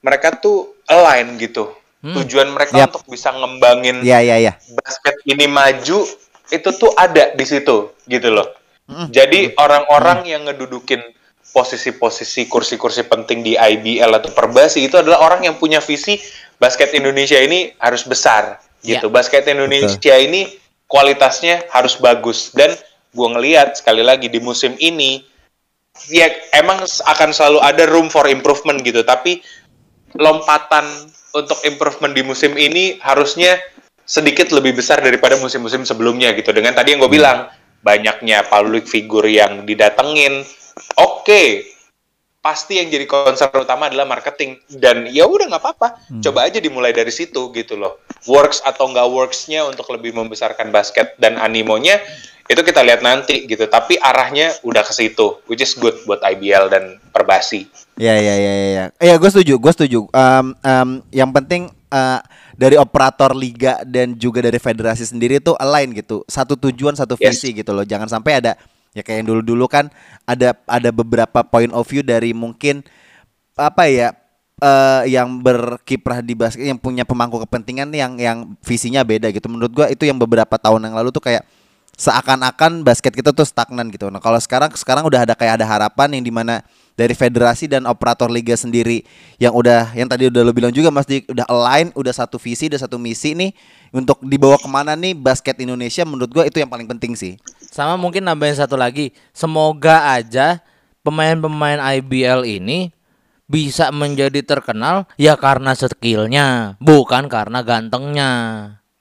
mereka tuh align gitu. Tujuan mereka Yap. untuk bisa ngembangin Ya ya ya. basket ini maju itu tuh ada di situ gitu loh. Jadi orang-orang yang ngedudukin posisi-posisi kursi-kursi penting di IBL atau Perbasi itu adalah orang yang punya visi basket Indonesia ini harus besar gitu. Basket Indonesia ini kualitasnya harus bagus. Dan gua ngelihat sekali lagi di musim ini ya emang akan selalu ada room for improvement gitu. Tapi lompatan untuk improvement di musim ini harusnya sedikit lebih besar daripada musim-musim sebelumnya gitu. Dengan tadi yang gue bilang banyaknya public figure yang didatengin. Oke pasti yang jadi concern utama adalah marketing. Dan ya udah nggak apa-apa. Coba aja dimulai dari situ gitu loh works atau nggak worksnya untuk lebih membesarkan basket dan animonya itu kita lihat nanti gitu tapi arahnya udah ke situ which is good buat IBL dan Perbasi Ya ya ya ya. Ya, ya gue setuju, gue setuju. Um, um, yang penting uh, dari operator liga dan juga dari federasi sendiri itu align gitu. Satu tujuan, satu Yes. visi gitu loh. Jangan sampai ada ya kayak yang dulu-dulu kan ada ada beberapa point of view dari mungkin apa ya eh, yang berkiprah di basket yang punya pemangku kepentingan yang yang visinya beda gitu. Menurut gua itu yang beberapa tahun yang lalu tuh kayak seakan-akan basket kita tuh stagnan gitu. Nah, kalau sekarang sekarang udah ada kayak ada harapan yang di mana dari federasi dan operator liga sendiri yang udah yang tadi udah lo bilang juga Mas Dik udah align, udah satu visi, udah satu misi nih untuk dibawa ke mana nih basket Indonesia menurut gua itu yang paling penting sih. Sama mungkin nambahin satu lagi. Semoga aja pemain-pemain IBL ini bisa menjadi terkenal ya karena skillnya, bukan karena gantengnya.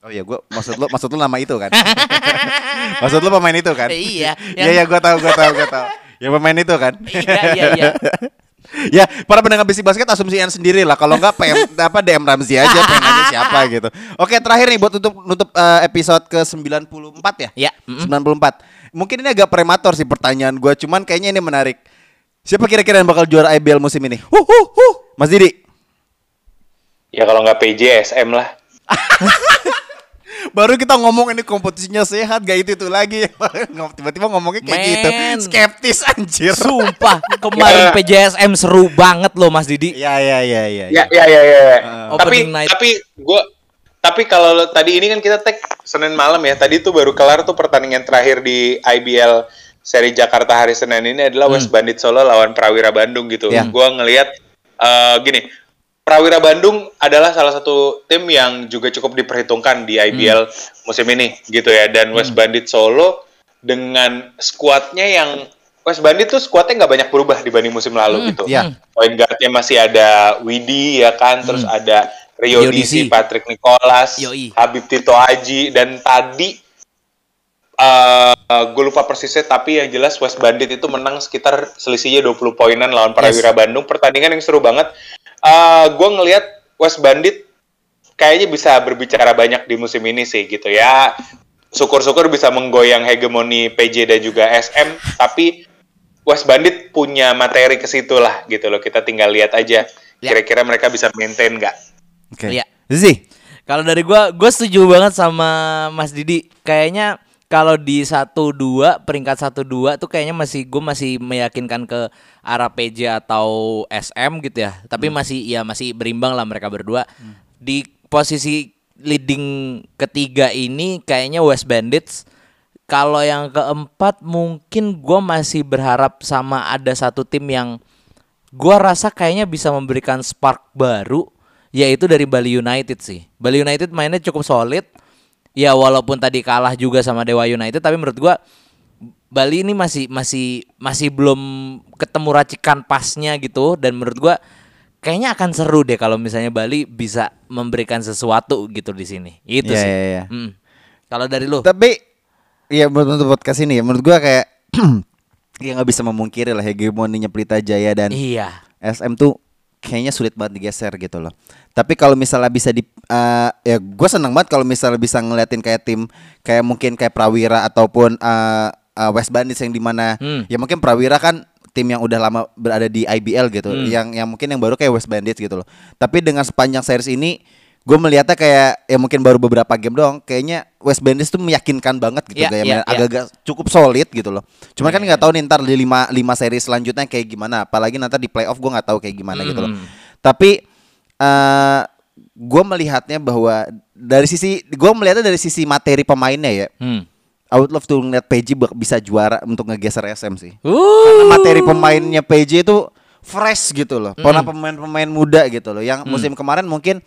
Oh iya, gua maksud lo maksud lo nama itu kan? maksud lo pemain itu kan? Iya, Iya yang- iya gua tahu gua tahu gua tahu. Yang pemain itu kan? Iya iya iya. ya para pendengar bisik basket asumsian sendiri lah kalau nggak PM apa DM Ramzi aja pengen nanya siapa gitu oke terakhir nih buat tutup nutup eh, episode ke 94 ya Ya, mm-mm. 94 mungkin ini agak premator sih pertanyaan gue cuman kayaknya ini menarik siapa kira-kira yang bakal juara IBL musim ini? Huh, huh, huh. Mas Didi. Ya kalau nggak PJ SM lah. Baru kita ngomong ini kompetisinya sehat gak itu itu lagi tiba-tiba ngomongnya kayak gitu. Men. skeptis anjir. Sumpah kemarin Ya. PJSM seru banget loh Mas Didi. ya ya ya ya, ya. Ya ya ya Uh, tapi night. tapi gue tapi kalau tadi ini kan kita tag Senin malam ya. Tadi tuh baru kelar tuh pertandingan terakhir di IBL seri Jakarta hari Senin ini adalah West Bandit Solo lawan Prawira Bandung gitu. Ya. gue ngelihat eh, gini Prawira Bandung adalah salah satu tim yang juga cukup diperhitungkan di IBL musim ini gitu ya. Dan West Bandit Solo dengan skuadnya yang West Bandit tuh skuadnya nggak banyak berubah dibanding musim lalu gitu. Ya. point guardnya masih ada Widi ya kan, terus ada Rio Rio. Patrick Nicholas, Yoi. Habib Tito Aji dan tadi eh gue lupa persisnya tapi yang jelas West Bandit itu menang sekitar selisihnya 20 poinan lawan Prawira Bandung. Pertandingan yang seru banget. Eh gue ngelihat West Bandit kayaknya bisa berbicara banyak di musim ini sih gitu ya. Syukur-syukur bisa menggoyang hegemoni PJ dan juga SM, tapi West Bandit punya materi ke situ lah gitu loh. Kita tinggal lihat aja Ya. kira-kira mereka bisa maintain nggak. oke Iya. Zizi Kalau dari gua, gua setuju banget sama Mas Didi. Kayaknya kalau di 1-2 peringkat 1-2 tuh kayaknya masih gua masih meyakinkan ke arah PJ atau SM gitu ya. Tapi masih ya masih berimbang lah mereka berdua. Di posisi leading ketiga ini kayaknya West Bandits kalau yang keempat mungkin gua masih berharap sama ada satu tim yang gua rasa kayaknya bisa memberikan spark baru yaitu dari Bali United sih. Bali United mainnya cukup solid. Ya walaupun tadi kalah juga sama Dewa United tapi menurut gua Bali ini masih masih masih belum ketemu racikan pasnya gitu dan menurut gua kayaknya akan seru deh kalau misalnya Bali bisa memberikan sesuatu gitu di sini. Itu Iya, sih. iya, iya. Mm. Kalau dari lu? Tapi ya menurut untuk podcast ini ya menurut gua kayak ya nggak bisa memungkiri lah hegemoninya Pelita Jaya dan Iya. SM tuh kayaknya sulit banget digeser gitu loh. Tapi kalau misalnya bisa di eh, ya gue seneng banget kalau misalnya bisa ngeliatin kayak tim kayak mungkin kayak Prawira ataupun eh, eh, West Bandits yang di mana Hmm. ya mungkin Prawira kan tim yang udah lama berada di IBL gitu, Hmm. yang yang mungkin yang baru kayak West Bandits gitu loh. Tapi dengan sepanjang series ini gue melihatnya kayak ya mungkin baru beberapa game doang kayaknya West Bandits tuh meyakinkan banget gitu Iya, kayak main iya. agak-agak cukup solid gitu loh. Cuman kan nggak tahu nih ntar di lima lima seri selanjutnya kayak gimana. Apalagi nanti di playoff gue nggak tahu kayak gimana gitu loh. Hmm. Tapi eh gue melihatnya bahwa dari sisi gue melihatnya dari sisi materi pemainnya ya. Hmm. I would love to ngeliat PJ bisa juara untuk ngegeser SM sih. Uh. Karena materi pemainnya PJ itu fresh gitu loh. Pernah pemain-pemain muda gitu loh. Yang musim kemarin mungkin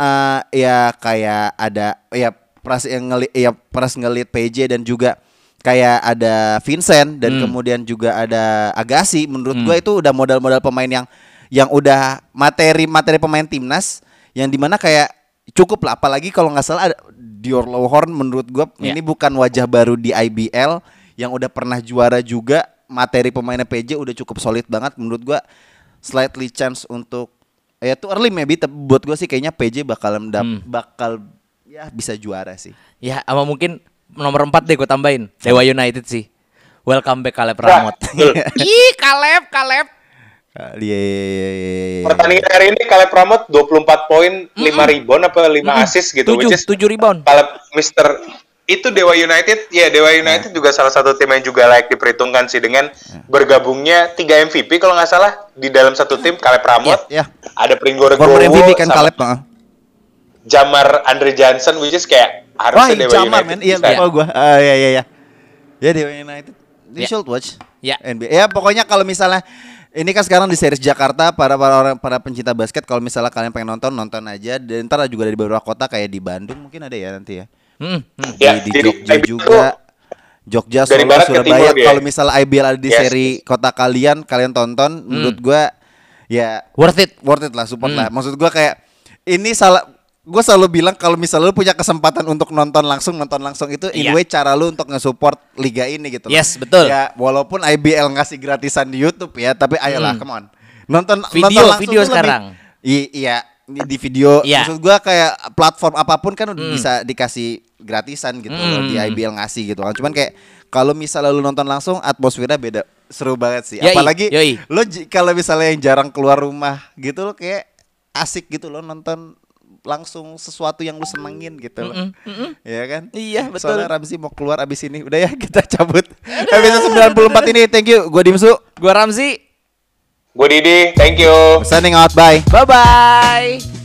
eh ya kayak ada ya pras yang ngeli ya pras ngelit PJ dan juga kayak ada Vincent dan Hmm. kemudian juga ada Agassi. Menurut gua itu udah modal-modal pemain yang yang udah materi materi pemain timnas yang di mana kayak cukup lah apalagi kalau nggak salah ada Dior Lowhorn menurut gua Ya. ini bukan wajah baru di IBL yang udah pernah juara juga materi pemainnya PJ udah cukup solid banget menurut gua slightly chance untuk ya tuh early maybe tapi buat gua sih kayaknya PJ bakal mendap- Hmm. bakal ya bisa juara sih Ya, sama mungkin nomor 4 deh gue tambahin. Dewa United sih. Welcome back Kaleb Nah, Ramot. betul. Ih, Kaleb, Kaleb. Iya, iya, iya, iya, iya. Pertandingan hari ini Caleb Pramod 24 poin, 5 rebound apa 5 assist gitu. Tujuh, which is tujuh rebound. Caleb Mister itu Dewa United, ya Dewa United juga salah satu tim yang juga layak diperhitungkan sih dengan bergabungnya 3 MVP kalau nggak salah di dalam satu tim Caleb Pramod, Iya. ada Pringo Former Regowo, MVP kan sama Kaleb, heeh. Jamar Andre Johnson, which is kayak Wah, harusnya Dewa Jamar, United. Iya, lupa gua. Ah, iya, iya, iya. Ya, Dewa United. You Ya. should watch. Ya. NBA. Ya, pokoknya kalau misalnya ini kan sekarang di series Jakarta para para orang para pencinta basket kalau misalnya kalian pengen nonton nonton aja dan ntar juga dari beberapa kota kayak di Bandung mungkin ada ya nanti ya Hmm, hmm. Ya, di, di jadi Jogja IBL juga Jogja Solo Surabaya kalau misalnya IBL ada di Yes. seri kota kalian kalian tonton menurut gua ya Worth it. worth it lah support Hmm. lah maksud gua kayak ini salah gue selalu bilang kalau misalnya lu punya kesempatan untuk nonton langsung nonton langsung itu Iya. anyway cara lu untuk nge-support liga ini gitu loh. Yes, betul. ya walaupun IBL ngasih gratisan di YouTube ya tapi ayolah Hmm. come on nonton Video, nonton langsung video lebih- sekarang. I- iya di video Iya. maksud gua kayak platform apa pun kan udah Hmm. bisa dikasih gratisan gitu loh di Hmm. IBL ngasih gitu kan cuman kayak kalau misalnya lu nonton langsung atmosfernya beda seru banget sih Yoi, apalagi yoi. lo kalau misalnya yang jarang keluar rumah gitu lo kayak asik gitu lo nonton langsung sesuatu yang lu senengin gitu loh. Mm-mm. Ya kan? Iya, betul. Soalnya Ramzi mau keluar abis ini. Udah ya kita cabut. Episode 94 ini thank you. Gue Dimsu. Gua Ramzi. Gue Didi, thank you. Signing out. Bye. Bye bye.